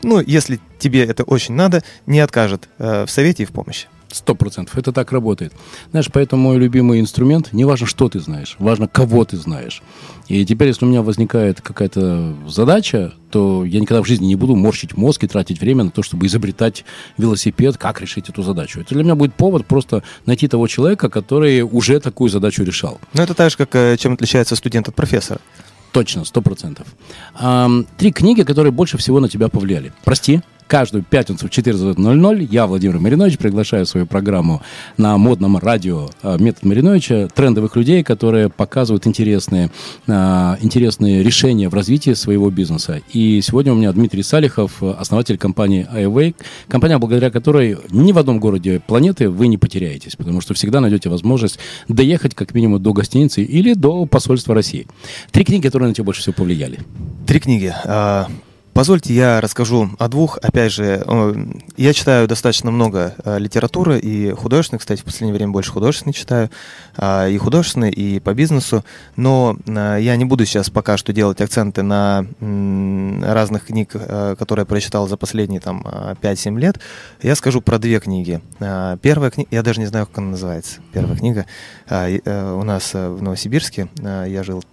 ну, если тебе это очень надо, не откажет э, в совете и в помощи. Сто процентов. Это так работает. Знаешь, поэтому мой любимый инструмент, не важно, что ты знаешь, важно, кого ты знаешь. И теперь, если у меня возникает какая-то задача, то я никогда в жизни не буду морщить мозг и тратить время на то, чтобы изобретать велосипед, как решить эту задачу. Это для меня будет повод просто найти того человека, который уже такую задачу решал. Ну, это так же, как э, чем отличается студент от профессора. Точно, сто процентов. Три книги, которые больше всего на тебя повлияли. Прости каждую пятницу в 14.00 я, Владимир Маринович, приглашаю свою программу на модном радио а, «Метод Мариновича» трендовых людей, которые показывают интересные, а, интересные решения в развитии своего бизнеса. И сегодня у меня Дмитрий Салихов, основатель компании iWake, компания, благодаря которой ни в одном городе планеты вы не потеряетесь, потому что всегда найдете возможность доехать как минимум до гостиницы или до посольства России. Три книги, которые на тебя больше всего повлияли. Три книги. Позвольте, я расскажу о двух. Опять же, я читаю достаточно много э, литературы и художественной, кстати, в последнее время больше художественной читаю, а, и художественной, и по бизнесу, но э, я не буду сейчас пока что делать акценты на разных книг, э, которые я прочитал за последние там 5-7 лет. Я скажу про две книги. Первая книга, я даже не знаю, как она называется, первая книга. У нас в Новосибирске, я жил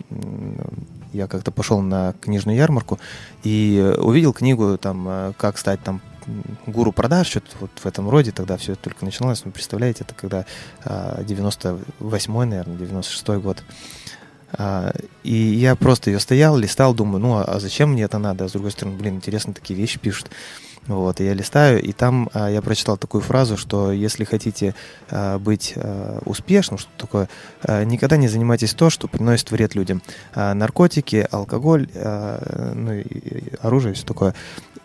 я как-то пошел на книжную ярмарку и увидел книгу там э, «Как стать там гуру продаж, что-то вот в этом роде, тогда все только начиналось. Вы представляете, это когда 98-й, а, наверное, 96-й год. А, и я просто ее стоял, листал, думаю, ну а зачем мне это надо? А с другой стороны, блин, интересно, такие вещи пишут. Вот, и я листаю, и там а, я прочитал такую фразу, что если хотите а, быть а, успешным, что такое, а, никогда не занимайтесь то, что приносит вред людям. А, наркотики, алкоголь, а, ну и оружие, все такое.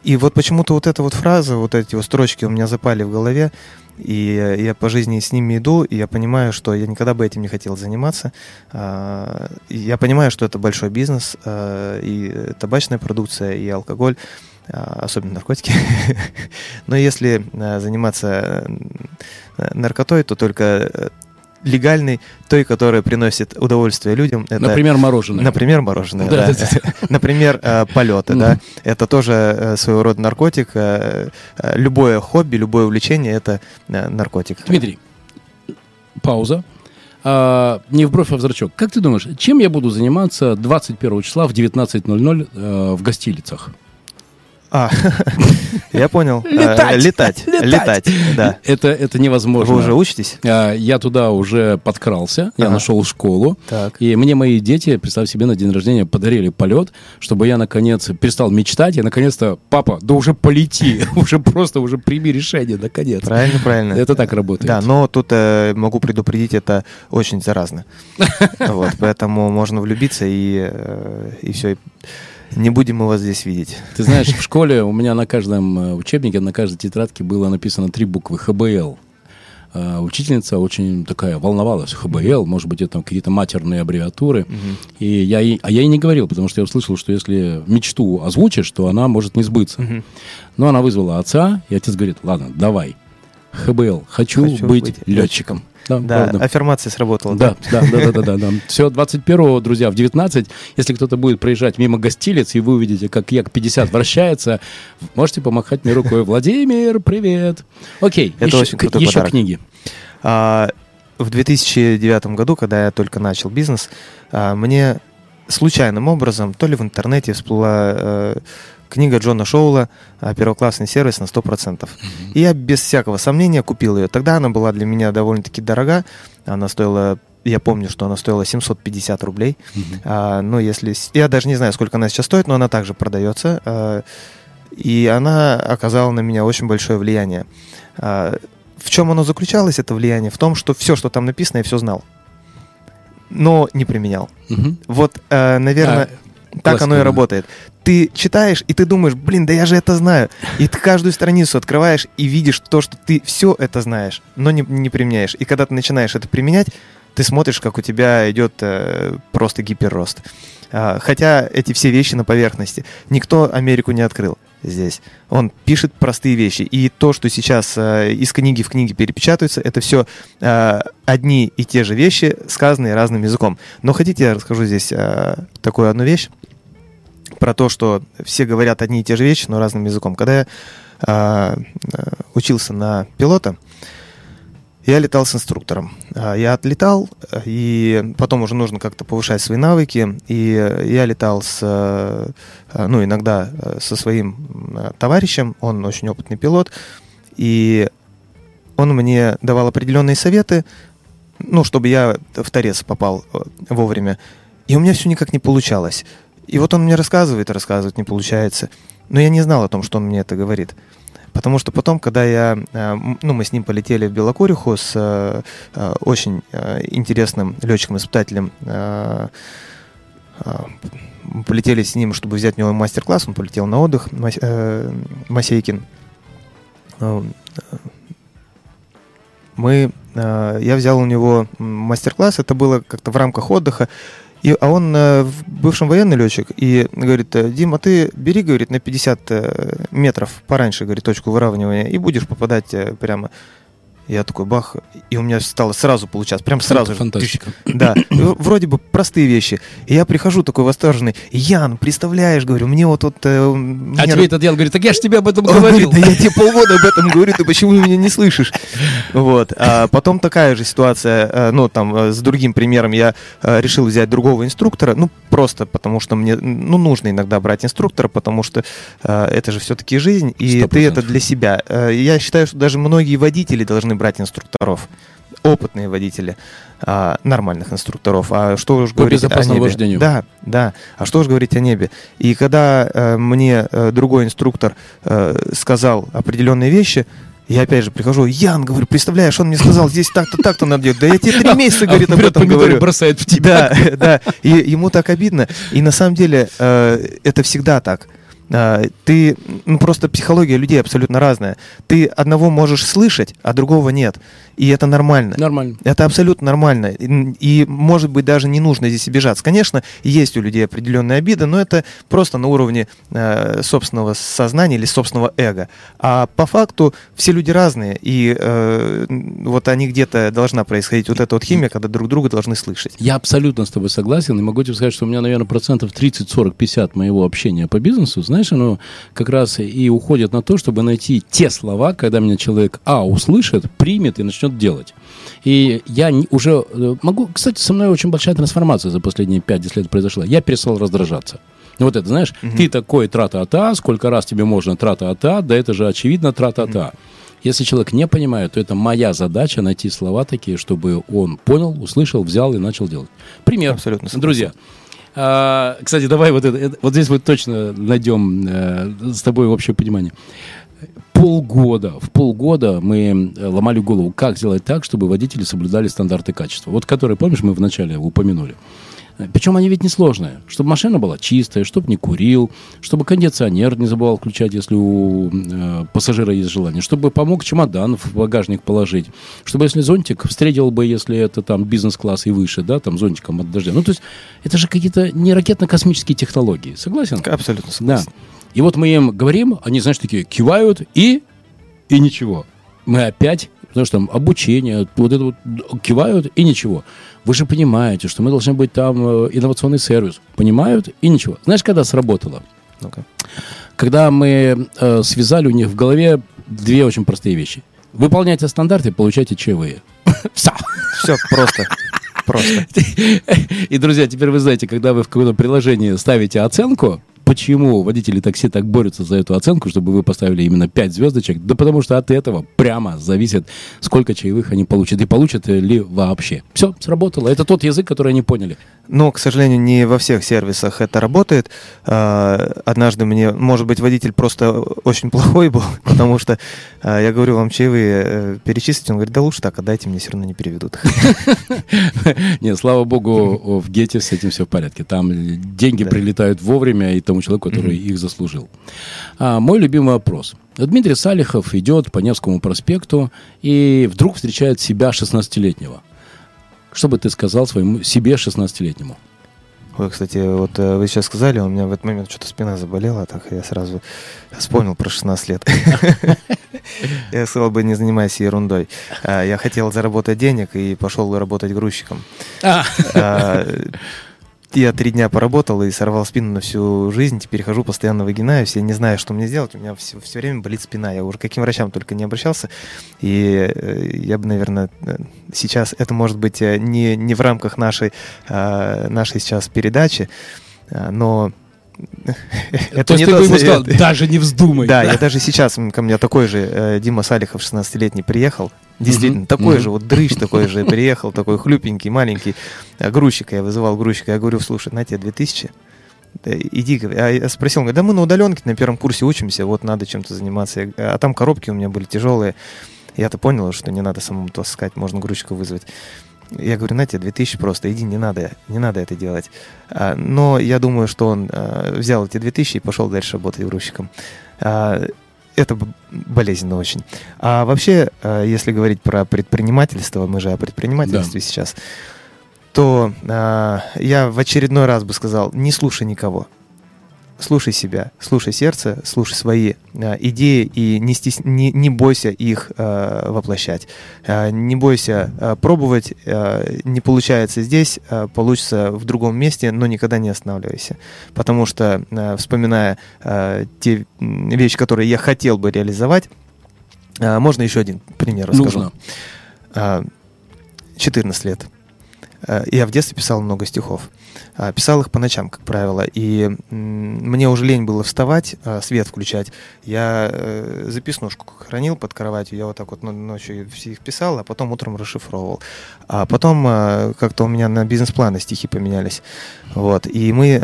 И вот почему-то вот эта вот фраза, вот эти вот строчки у меня запали в голове, и я по жизни с ними иду, и я понимаю, что я никогда бы этим не хотел заниматься. А, я понимаю, что это большой бизнес, а, и табачная продукция, и алкоголь. А, особенно наркотики. [laughs] Но если а, заниматься э, наркотой, то только э, легальный, той, которая приносит удовольствие людям. Это, например, мороженое. Например, мороженое, да. да. [laughs] Например, э, полеты, да. Это тоже своего рода наркотик. Любое хобби, любое увлечение – это наркотик. Дмитрий, пауза. А, не в бровь, а в зрачок. Как ты думаешь, чем я буду заниматься 21 числа в 19.00 в гостилицах? А, [laughs] я понял. [laughs] Летать. Э, Летать. Летать. Да. Это, это невозможно. Вы уже учитесь? А, Я туда уже подкрался, я нашел школу. Так. И мне мои дети, представь себе, на день рождения подарили полет, чтобы я, наконец, перестал мечтать, и, наконец-то, папа, да уже полети, [laughs] уже просто, уже прими решение, наконец. Правильно, правильно. Это так работает. Да, но тут э, могу предупредить, это очень заразно. Вот, поэтому можно влюбиться и, э, и все. Не будем мы вас здесь видеть. Ты знаешь, в школе у меня на каждом э, учебнике, на каждой тетрадке было написано три буквы ХБЛ. Э, Учительница очень такая волновалась. ХБЛ, может быть, это какие-то матерные аббревиатуры. И я ей, а я ей не говорил, потому что я услышал, что если мечту озвучишь, то она может не сбыться. Но она вызвала отца, и отец говорит, ладно, давай. ХБЛ, хочу, Хочу быть, быть летчиком. Да, Да, правда. аффирмация сработала. Да, да, да, да, да, да, да. Все, 21-го, друзья, в 19, если кто-то будет проезжать мимо гостилиц, и вы увидите, как Як-50 вращается, можете помахать мне рукой. Владимир, привет. Окей, Это еще, очень крутой еще подарок. книги. А, в 2009 году, когда я только начал бизнес, а, мне случайным образом, то ли в интернете всплыла э, книга Джона Шоула а, «Первоклассный сервис на 100%». И я без всякого сомнения купил ее. Тогда она была для меня довольно-таки дорога. Она стоила, я помню, что она стоила 750 рублей. А, ну, если... Я даже не знаю, сколько она сейчас стоит, но она также продается. А, и она оказала на меня очень большое влияние. А, в чем оно заключалось, это влияние? В том, что все, что там написано, я все знал. Но не применял. Мгм. Вот, э, наверное, А, так оно и работает. Ты читаешь, и ты думаешь, блин, да я же это знаю. И ты каждую страницу открываешь и видишь то, что ты все это знаешь, но не, не применяешь. И когда ты начинаешь это применять, ты смотришь, как у тебя идет э, просто гиперрост. А, хотя эти все вещи на поверхности. Никто Америку не открыл здесь. Он пишет простые вещи. И то, что сейчас э, из книги в книге перепечатывается, это все одни и те же вещи, сказанные разным языком. Но хотите, я расскажу здесь э, такую одну вещь про то, что все говорят одни и те же вещи, но разным языком. Когда я а, э, учился на пилота, я летал с инструктором. А, Я отлетал, и потом уже нужно как-то повышать свои навыки. И я летал с, э, ну, иногда э, со своим э, товарищем, он очень опытный пилот, и он мне давал определенные советы, ну, чтобы я в торец попал вовремя. И у меня все никак не получалось. И вот он мне рассказывает, и рассказывает, не получается. Но я не знал о том, что он мне это говорит. Потому что потом, когда я, э, ну, мы с ним полетели в Белокуриху с э, э, очень интересным летчиком-испытателем, полетели с ним, чтобы взять у него мастер-класс, он полетел на отдых, Мас- Масейкин. Мы, я взял у него мастер-класс, это было как-то в рамках отдыха, и, а он э, в бывший военный летчик и говорит, э, Дима, ты бери, говорит, на 50 э, метров пораньше, говорит, точку выравнивания, и будешь попадать э, прямо. Я такой, бах, и у меня стало сразу получаться, прям сразу же. Фантастика. Да, вроде бы простые вещи. И я прихожу такой восторженный, Ян, представляешь, говорю, мне вот тут... э, А тебе этот дьявол говорит, так я же тебе об этом говорил. говорит, да я тебе полгода об этом говорю, ты почему меня не слышишь? [laughs] Вот. А потом такая же ситуация, э, ну, там, э, с другим примером, я э, решил взять другого инструктора, ну, просто потому что мне, ну, нужно иногда брать инструктора, потому что это же все-таки жизнь, и Сто ты это для себя. Я считаю, что даже многие водители должны брать инструкторов опытные водители, а, нормальных инструкторов. А что уж По говорить о небе? вождению. Да, да. А что уж говорить о небе? И когда э, мне э, другой инструктор э, сказал определенные вещи, я опять же прихожу, Ян, говорю, представляешь, он мне сказал, здесь так-то, так-то надо делать. Да я тебе три [laughs] месяца, говорит, об этом говорю. бросает в тебя. Да, [laughs] да. И ему так обидно. И на самом деле э, это всегда так. А, Ты, ну просто психология людей абсолютно разная. Ты одного можешь слышать, а другого нет. И это нормально. Нормально. Это абсолютно нормально. И, и, может быть, даже не нужно здесь обижаться. Конечно, есть у людей определенная обида, но это просто на уровне э, собственного сознания или собственного эго. А по факту все люди разные, и э, вот они где-то должна происходить вот эта вот химия, когда друг друга должны слышать. Я абсолютно с тобой согласен, и могу тебе сказать, что у меня, наверное, процентов 30, 40, 50 моего общения по бизнесу, знаешь, оно как раз и уходит на то, чтобы найти те слова, когда меня человек, а, услышит, примет и начнет делать. И я уже э, могу, кстати, со мной очень большая трансформация за последние 5-10 лет произошла. Я перестал раздражаться. Ну вот это, знаешь, угу. ты такой трата-ата, сколько раз тебе можно трата-ата, да это же очевидно трата-ата. Угу. Если человек не понимает, то это моя задача найти слова такие, чтобы он понял, услышал, взял и начал делать. Пример. Абсолютно. Согласен. Друзья, а, кстати, давай вот это, вот здесь вот точно найдем э, с тобой общее понимание. Полгода, в полгода мы э, ломали голову, как сделать так, чтобы водители соблюдали стандарты качества. Вот которые, помнишь, мы вначале упомянули. Причем они ведь несложные. Чтобы машина была чистая, чтобы не курил, чтобы кондиционер не забывал включать, если у э, пассажира есть желание, чтобы помог чемодан в багажник положить, чтобы если зонтик встретил бы, если это там бизнес-класс и выше, да, там зонтиком от дождя. Ну, то есть это же какие-то не ракетно-космические технологии. Согласен? Абсолютно согласен. Да. И вот мы им говорим, они, знаешь, такие кивают и, и ничего. Мы опять, потому что там обучение, вот это вот кивают и ничего. Вы же понимаете, что мы должны быть там э, инновационный сервис. Понимают и ничего. Знаешь, когда сработало? Ну-ка. Когда мы э, связали у них в голове две очень простые вещи. Выполняйте стандарты, получайте чаевые. [laughs] Все. Все просто. Просто. [laughs] И, друзья, теперь вы знаете, когда вы в каком-то приложении ставите оценку, почему водители такси так борются за эту оценку, чтобы вы поставили именно 5 звездочек? Да потому что от этого прямо зависит, сколько чаевых они получат и получат ли вообще. Все, сработало. Это тот язык, который они поняли. Но, к сожалению, не во всех сервисах это работает. А, однажды мне, может быть, водитель просто очень плохой был, [laughs] потому что а, я говорю, вам чаевые э, перечислить, он говорит, да лучше так, отдайте, мне все равно не переведут. [laughs] Нет, слава богу, в Гете с этим все в порядке. Там деньги прилетают вовремя и тому человеку, который их заслужил. А, мой любимый вопрос. Дмитрий Салихов идет по Невскому проспекту и вдруг встречает себя 16-летнего. Что бы ты сказал своему себе 16-летнему? Ой, кстати, вот э, вы сейчас сказали, у меня в этот момент что-то спина заболела, так я сразу вспомнил про 16 лет. [laughs] Я сказал бы, не занимайся ерундой. А, я хотел заработать денег и пошел работать грузчиком. Я три дня поработал и сорвал спину на всю жизнь. Теперь хожу, постоянно выгинаюсь. Я не знаю, что мне сделать. У меня все, все время болит спина. Я уже к каким врачам только не обращался. И э, я бы, наверное, э, сейчас это может быть э, не, не в рамках нашей, нашей сейчас передачи, но [laughs] это То есть ты бы ему сказал, даже не вздумай. Да, я даже сейчас, ко мне такой же Дима Салихов, 16-летний, приехал. Действительно, такой же, вот дрыщ такой же [laughs] приехал, такой хлюпенький, маленький э, грузчик. Я вызывал грузчика, я говорю, слушай, на тебе 2000, иди, а я спросил, он говорит, да мы на удаленке на первом курсе учимся, вот надо чем-то заниматься. А там коробки у меня были тяжелые. Я-то понял, что не надо самому таскать, можно грузчика вызвать. Я говорю, на тебе 2000 просто, иди, не надо, не надо это делать. А, но я думаю, что он а, взял эти 2000 и пошел дальше работать грузчиком. Это болезненно очень. А вообще, если говорить про предпринимательство, мы же о предпринимательстве да. сейчас, то я в очередной раз бы сказал, не слушай никого слушай себя, слушай сердце, слушай свои э, идеи и не, стес... не, не бойся их э, воплощать. Э, не бойся э, пробовать. Э, не получается здесь, э, получится в другом месте, но никогда не останавливайся. Потому что, э, вспоминая э, те вещи, которые я хотел бы реализовать, э, можно еще один пример расскажу. Нужно. Э, 14 лет. Э, я в детстве писал много стихов. А, писал их по ночам, как правило. И мне уже лень было вставать, а, свет включать. Я э, записнушку хранил под кроватью. Я вот так вот ночью все их писал, а потом утром расшифровывал. А потом как-то у меня на бизнес-планы стихи поменялись. Вот. И мы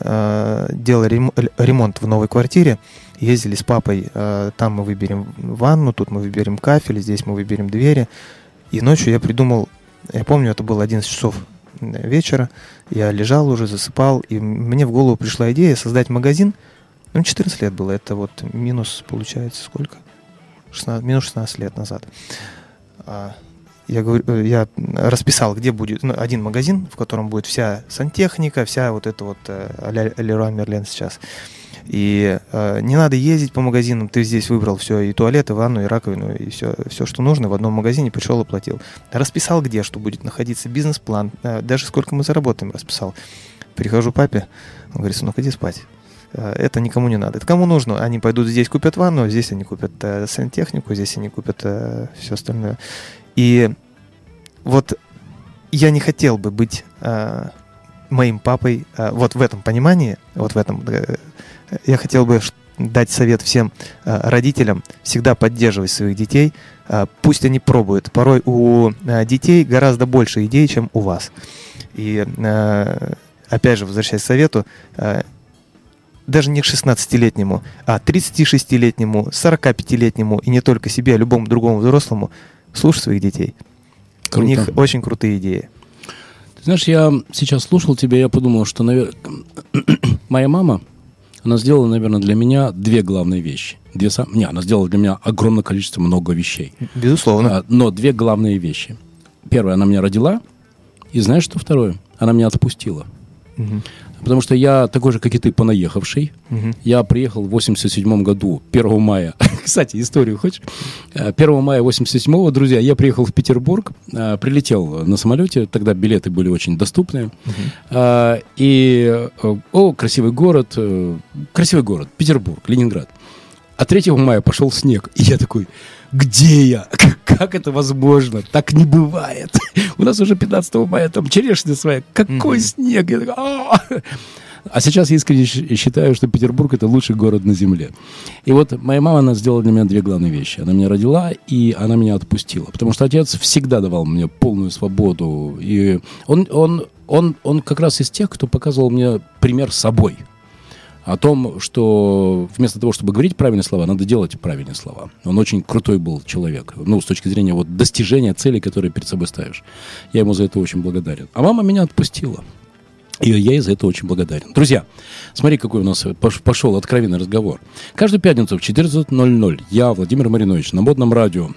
делали ремонт в новой квартире. Ездили с папой. Там мы выберем ванну, тут мы выберем кафель, здесь мы выберем двери. И ночью я придумал, я помню, это было 11 часов вечера, я лежал уже, засыпал, и мне в голову пришла идея создать магазин. Ну, 14 лет было, это вот минус, получается, сколько? 16, минус 16 лет назад. А, я, говорю, э, я расписал, где будет ну, один магазин, в котором будет вся сантехника, вся вот это вот а-ля Леруа Мерлен сейчас. И э, не надо ездить по магазинам, ты здесь выбрал все, и туалет, и ванну, и раковину, и все, все, что нужно в одном магазине, пришел и платил. Расписал, где что будет находиться, бизнес-план, э, даже сколько мы заработаем, расписал. Прихожу папе, он говорит, сынок, иди спать. Э, это никому не надо. Это кому нужно? Они пойдут здесь купят ванну, здесь они купят э, сантехнику, здесь они купят э, все остальное. И вот я не хотел бы быть э, моим папой, э, вот в этом понимании, вот в этом, э, я хотел бы дать совет всем э, родителям всегда поддерживать своих детей, э, пусть они пробуют. Порой у э, детей гораздо больше идей, чем у вас. И опять же, возвращаясь к совету, даже не к 16-летнему, а 36-летнему, 45-летнему и не только себе, а любому другому взрослому, слушай своих детей. Круто. У них очень крутые идеи. Ты знаешь, я сейчас слушал тебя, я подумал, что, наверное, [coughs] моя мама, она сделала, наверное, для меня две главные вещи. Две сам... Не, она сделала для меня огромное количество много вещей. Безусловно. А, но две главные вещи. Первое, она меня родила. И знаешь, что второе? Она меня отпустила. Угу. Потому что я такой же, как и ты, понаехавший. Угу. Я приехал в 87 году, 1 мая. [laughs] Кстати, историю хочешь? 1 э, мая 87 друзья, я приехал в Петербург, э, прилетел на самолете, тогда билеты были очень доступные. Угу. И, о, красивый город, красивый город, Петербург, Ленинград. А 3 мая пошел снег, и я такой, где я? [laughs] Как это возможно? Так не бывает. [laughs] У нас уже 15 мая там черешня своя. Какой mm-hmm. снег? Я такой, «А!» [laughs] а сейчас я искренне считаю, что Петербург это лучший город на земле. И вот моя мама, она сделала для меня две главные вещи. Она меня родила, и она меня отпустила. Потому что отец всегда давал мне полную свободу. И он, он, он, он как раз из тех, кто показывал мне пример собой о том, что вместо того, чтобы говорить правильные слова, надо делать правильные слова. Он очень крутой был человек, ну, с точки зрения вот достижения целей, которые перед собой ставишь. Я ему за это очень благодарен. А мама меня отпустила. И я ей за это очень благодарен. Друзья, смотри, какой у нас пошел откровенный разговор. Каждую пятницу в 14.00 я, Владимир Маринович, на модном радио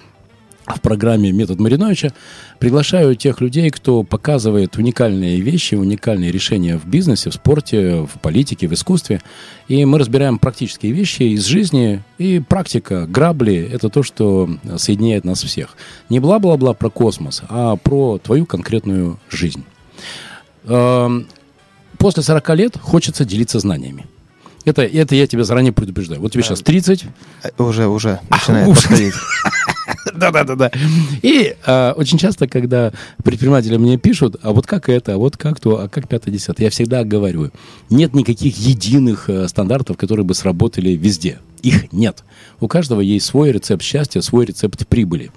в программе «Метод Мариновича» приглашаю тех людей, кто показывает уникальные вещи, уникальные решения в бизнесе, в спорте, в политике, в искусстве. И мы разбираем практические вещи из жизни. И практика, грабли – это то, что соединяет нас всех. Не бла-бла-бла про космос, а про твою конкретную жизнь. Эм, после 40 лет хочется делиться знаниями. Это, это я тебя заранее предупреждаю. Вот тебе сейчас 30. Уже, уже начинает а, подходить. [laughs] Да-да-да-да. И э, очень часто, когда предприниматели мне пишут, а вот как это, а вот как то, а как пятое, десятое, я всегда говорю, нет никаких единых э, стандартов, которые бы сработали везде. Их нет. У каждого есть свой рецепт счастья, свой рецепт прибыли.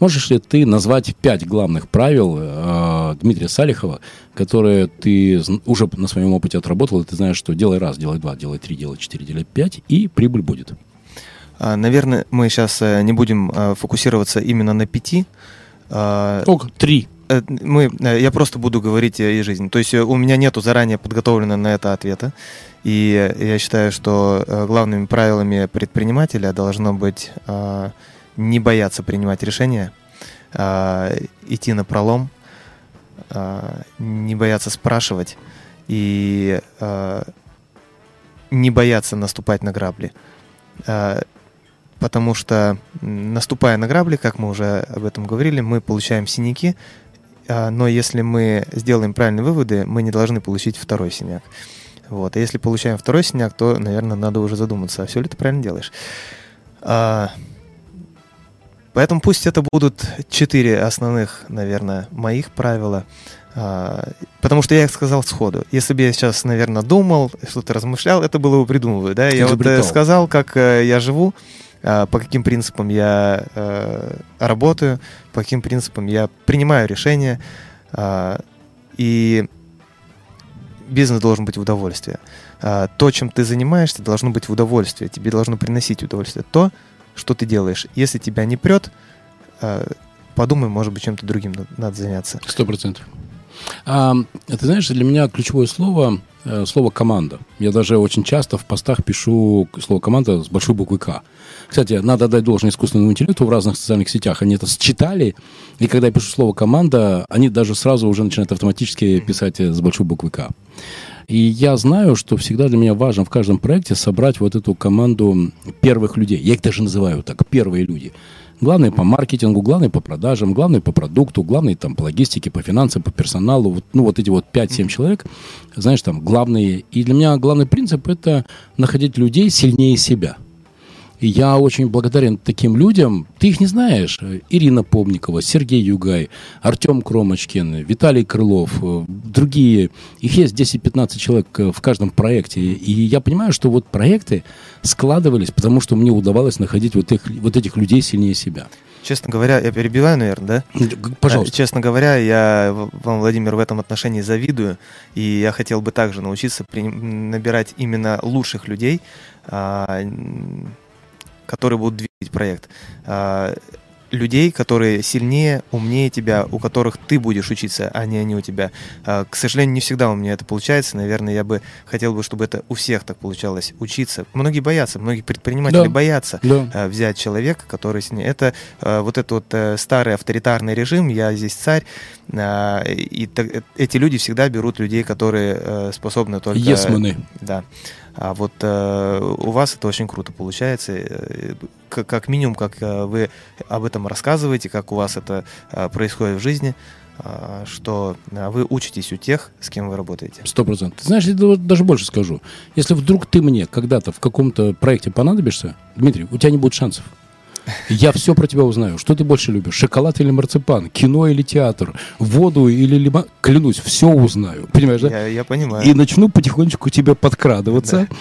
Можешь ли ты назвать пять главных правил э, Дмитрия Салихова, которые ты уже на своем опыте отработал, и ты знаешь, что делай раз, делай два, делай три, делай четыре, делай пять, и прибыль будет? А, наверное, мы сейчас э, не будем э, фокусироваться именно на пяти. А, Ок, три. Э, мы, я просто буду говорить о жизни. То есть у меня нету заранее подготовленного на это ответа. И я считаю, что главными правилами предпринимателя должно быть не бояться принимать решения, идти на пролом, не бояться спрашивать и не бояться наступать на грабли потому что наступая на грабли, как мы уже об этом говорили, мы получаем синяки, а, но если мы сделаем правильные выводы, мы не должны получить второй синяк. Вот. А если получаем второй синяк, то, наверное, надо уже задуматься, а все ли ты правильно делаешь. А, поэтому пусть это будут четыре основных, наверное, моих правила. А, потому что я их сказал сходу. Если бы я сейчас, наверное, думал, что-то размышлял, это было бы придумываю. Да? Я вот э, сказал, как э, я живу, по каким принципам я э, работаю, по каким принципам я принимаю решения. А, и бизнес должен быть в удовольствие. А, то, чем ты занимаешься, должно быть в удовольствие. Тебе должно приносить удовольствие. То, что ты делаешь. Если тебя не прет, подумай, может быть, чем-то другим надо заняться. Сто процентов. А, ты знаешь, для меня ключевое слово э, слово команда. Я даже очень часто в постах пишу слово команда с большой буквы К. Кстати, надо дать должное искусственному интеллекту в разных социальных сетях. Они это считали, и когда я пишу слово команда, они даже сразу уже начинают автоматически писать с большой буквы К. И я знаю, что всегда для меня важно в каждом проекте собрать вот эту команду первых людей. Я их даже называю так, первые люди. Главный по маркетингу, главный по продажам, главный по продукту, главный там по логистике, по финансам, по персоналу. Вот, ну, вот эти вот 5-7 человек, знаешь, там главные. И для меня главный принцип – это находить людей сильнее себя – И я очень благодарен таким людям. Ты их не знаешь. Ирина Помникова, Сергей Югай, Артем Кромочкин, Виталий Крылов, э, другие. Их есть 10-15 человек э, в каждом проекте. И я понимаю, что вот проекты складывались, потому что мне удавалось находить вот, их, вот этих людей сильнее себя. Честно говоря, я перебиваю, наверное, да? Пожалуйста. Честно говоря, я вам, Владимир, в этом отношении завидую, и я хотел бы также научиться набирать именно лучших людей, а, которые будут двигать проект. А, людей, которые сильнее, умнее тебя, у которых ты будешь учиться, а не они у тебя. А, к сожалению, не всегда у меня это получается. Наверное, я бы хотел бы, чтобы это у всех так получалось учиться. Многие боятся, многие предприниматели да. боятся да. А, взять человека, который сильнее. Это а, вот этот вот э, старый авторитарный режим, я здесь царь, и эти люди всегда берут людей, которые э, способны только... Есманы. Да. А вот э, у вас это очень круто получается. Э, как, как минимум, как э, вы об этом рассказываете, как у вас это э, происходит в жизни, э, что э, вы учитесь у тех, с кем вы работаете. Сто процентов. Ты знаешь, я даже больше скажу. Если вдруг ты мне когда-то в каком-то проекте понадобишься, Дмитрий, у тебя не будет шансов. Я все про тебя узнаю. Что ты больше любишь? Шоколад или марципан? Кино или театр? Воду или лимон? Клянусь, все узнаю. Понимаешь, да? Я, я понимаю. И начну потихоньку к тебе подкрадываться. Да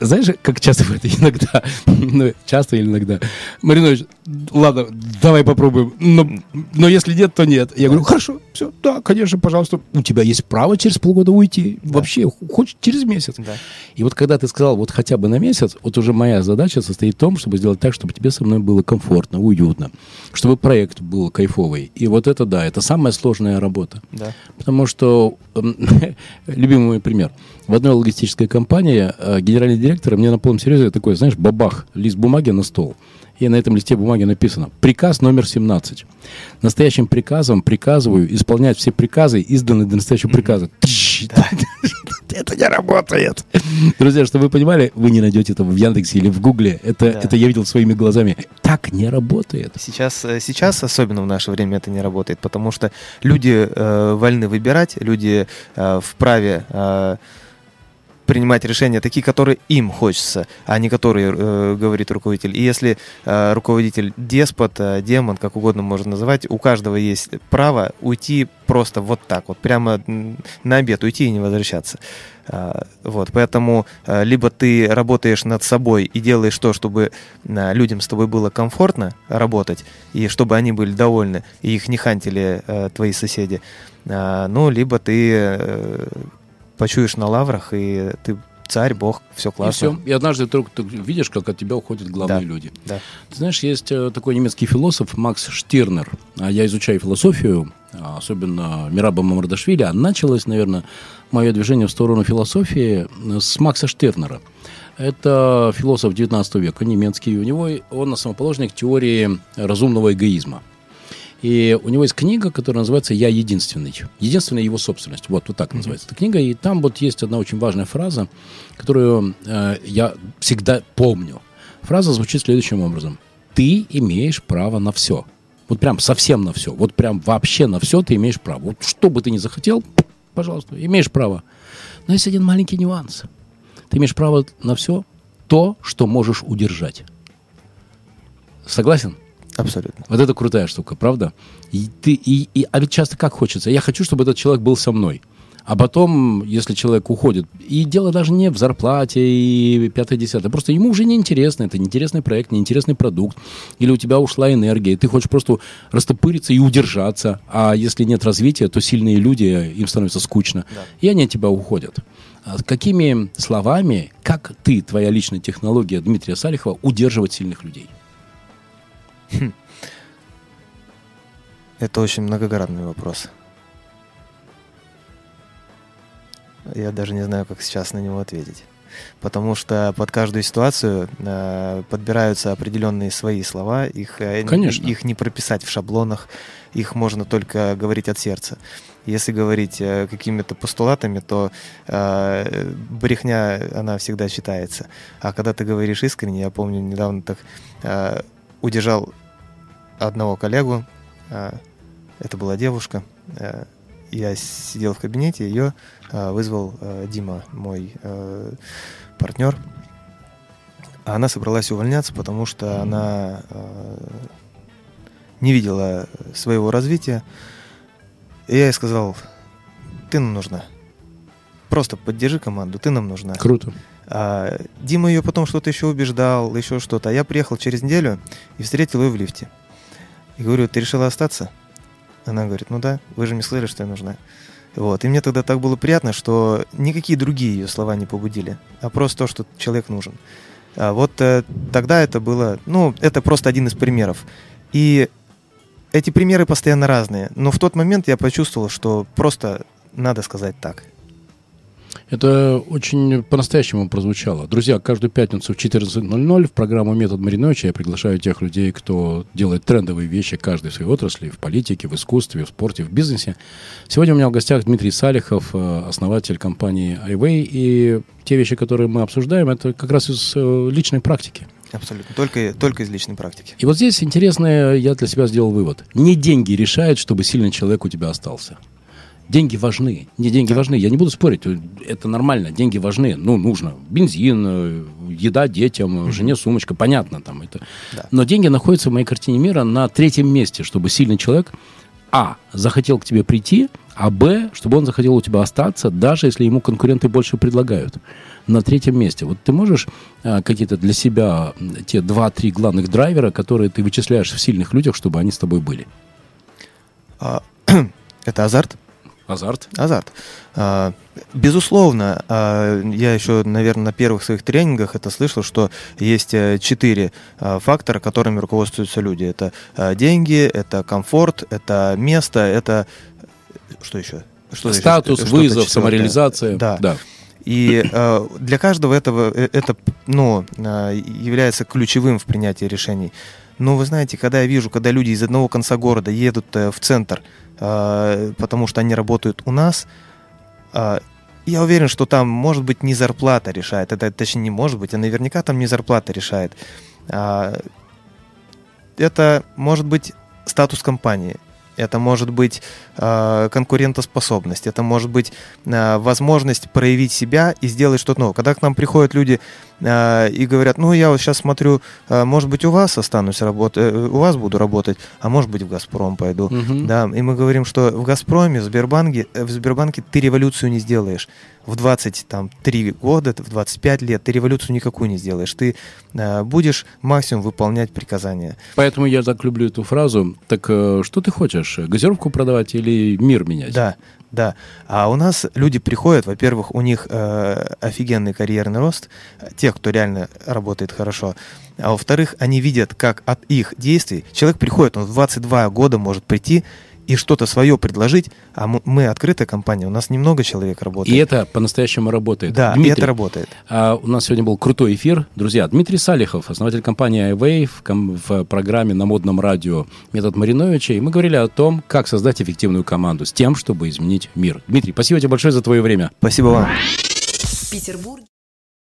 знаешь, как часто говорят, иногда, [laughs] ну, часто или иногда, Маринович, ладно, давай попробуем, но, но если нет, то нет. Я говорю, хорошо, все, да, конечно, пожалуйста, у тебя есть право через полгода уйти, да. вообще, хоть через месяц. Да. И вот когда ты сказал, вот хотя бы на месяц, вот уже моя задача состоит в том, чтобы сделать так, чтобы тебе со мной было комфортно, уютно, чтобы проект был кайфовый. И вот это, да, это самая сложная работа. Да. Потому что, [laughs] любимый мой пример, в одной логистической компании э, генеральный директор мне на полном серьезе такой, знаешь, бабах, лист бумаги на стол. И на этом листе бумаги написано «Приказ номер 17». Настоящим приказом приказываю исполнять все приказы, изданные до настоящего приказа. Это не работает. Друзья, чтобы вы понимали, вы не найдете этого в Яндексе или в Гугле. Это, это я видел своими глазами. Так не работает. Сейчас, э, сейчас, особенно в наше время, это не работает, потому что люди э, вольны выбирать, люди э, вправе... Э, принимать решения такие, которые им хочется, а не которые э, говорит руководитель. И если э, руководитель деспот, э, демон, как угодно можно называть, у каждого есть право уйти просто вот так, вот прямо на обед уйти и не возвращаться. Э, вот, поэтому э, либо ты работаешь над собой и делаешь то, чтобы э, людям с тобой было комфортно работать, и чтобы они были довольны, и их не хантили твои соседи, ну, либо ты почуешь на лаврах, и ты царь, бог, все классно. И все. И однажды только ты видишь, как от тебя уходят главные да, люди. Да. Ты знаешь, есть э, такой немецкий философ Макс Штирнер. А я изучаю философию, а, особенно Мираба Мамардашвили. А началось, наверное, мое движение в сторону философии э, с Макса Штирнера. Это философ 19 века, немецкий. У него он основоположник теории разумного эгоизма. И у него есть книга, которая называется «Я единственный». Единственная его собственность. Вот, вот так mm-hmm. называется эта книга. И там вот есть одна очень важная фраза, которую э, я всегда помню. Фраза звучит следующим образом. Ты имеешь право на все. Вот прям совсем на все. Вот прям вообще на все ты имеешь право. Вот что бы ты ни захотел, пожалуйста, имеешь право. Но есть один маленький нюанс. Ты имеешь право на все то, что можешь удержать. Согласен? Абсолютно. Вот это крутая штука, правда? И ты, и, и, а ведь часто как хочется? Я хочу, чтобы этот человек был со мной. А потом, если человек уходит, и дело даже не в зарплате и пятое-десятое, просто ему уже неинтересно, это неинтересный проект, неинтересный продукт, или у тебя ушла энергия, и ты хочешь просто растопыриться и удержаться, а если нет развития, то сильные люди, им становится скучно, да. и они от тебя уходят. А какими словами, как ты, твоя личная технология Дмитрия Салихова, удерживать сильных людей? Хм. Это очень многогранный вопрос. Я даже не знаю, как сейчас на него ответить. Потому что под каждую ситуацию э, подбираются определенные свои слова, их, э, Конечно. их не прописать в шаблонах, их можно только говорить от сердца. Если говорить э, какими-то постулатами, то э, брехня, она всегда считается. А когда ты говоришь искренне, я помню, недавно так э, удержал одного коллегу, э, это была девушка, э, я сидел в кабинете, ее э, вызвал Дима, мой партнер. а она собралась увольняться, потому что она не видела своего развития. И я ей сказал, ты нам нужна. Просто поддержи команду, ты нам нужна. Круто. А, Дима ее потом что-то еще убеждал, еще что-то. А я приехал через неделю и встретил ее в лифте. И говорю, ты решила остаться? Она говорит, ну да, вы же мне сказали, что я нужна. Вот. И мне тогда так было приятно, что никакие другие ее слова не побудили, а просто то, что человек нужен. А вот э, тогда это было, ну, это просто один из примеров. И эти примеры постоянно разные. Но в тот момент я почувствовал, что просто надо сказать так. Это очень по-настоящему прозвучало. Друзья, каждую пятницу в 14.00 в программу «Метод Мариновича» я приглашаю тех людей, кто делает трендовые вещи каждой своей отрасли, в политике, в искусстве, в спорте, в бизнесе. Сегодня у меня в гостях Дмитрий Салихов, э, основатель компании iWay. И те вещи, которые мы обсуждаем, это как раз из э, личной практики. Абсолютно. Только, только из личной практики. И вот здесь интересно, я для себя сделал вывод. Не деньги решают, чтобы сильный человек у тебя остался. Деньги важны. Не деньги важны. Я не буду спорить. Это нормально. Деньги важны. Ну, нужно. Бензин, э, еда детям, жене сумочка. Понятно там это. Да. Но деньги находятся в моей картине мира на третьем месте, чтобы сильный человек, а, захотел к тебе прийти, а, б, чтобы он захотел у тебя остаться, даже если ему конкуренты больше предлагают. На третьем месте. Вот ты можешь а, какие-то для себя те два-три главных драйвера, которые ты вычисляешь в сильных людях, чтобы они с тобой были? А, [clears throat] это азарт. Азарт. Азарт. А, безусловно, а, я еще, наверное, на первых своих тренингах это слышал, что есть э, четыре а, фактора, которыми руководствуются люди. Это деньги, это комфорт, это место, это что еще? Что Статус, еще? вызов, что самореализация. Да. да. И э, для каждого этого э, это ну, является ключевым в принятии решений. Но вы знаете, когда я вижу, когда люди из одного конца города едут в центр, а, потому что они работают у нас. А, я уверен, что там, может быть, не зарплата решает. Это, точнее, не может быть, а наверняка там не зарплата решает. А, это может быть статус компании это может быть э, конкурентоспособность, это может быть э, возможность проявить себя и сделать что-то новое. Когда к нам приходят люди э, и говорят, ну я вот сейчас смотрю, э, может быть у вас останусь работать, э, у вас буду работать, а может быть в Газпром пойду, угу. да, и мы говорим, что в Газпроме, в Сбербанке, э, в Сбербанке ты революцию не сделаешь в 23 года, в 25 лет ты революцию никакую не сделаешь. Ты э, будешь максимум выполнять приказания. Поэтому я так люблю эту фразу. Так э, что ты хочешь? Газировку продавать или мир менять? Да, да. А у нас люди приходят, во-первых, у них э, офигенный карьерный рост, тех, кто реально работает хорошо. А во-вторых, они видят, как от их действий человек приходит, он в 22 года может прийти и что-то свое предложить, а мы открытая компания, у нас немного человек работает. И это по-настоящему работает. Да, Дмитрий, и это работает. А, у нас сегодня был крутой эфир. Друзья, Дмитрий Салихов, основатель компании iWave в программе на модном радио «Метод Мариновича». И мы говорили о том, как создать эффективную команду с тем, чтобы изменить мир. Дмитрий, спасибо тебе большое за твое время. Спасибо вам. Петербург.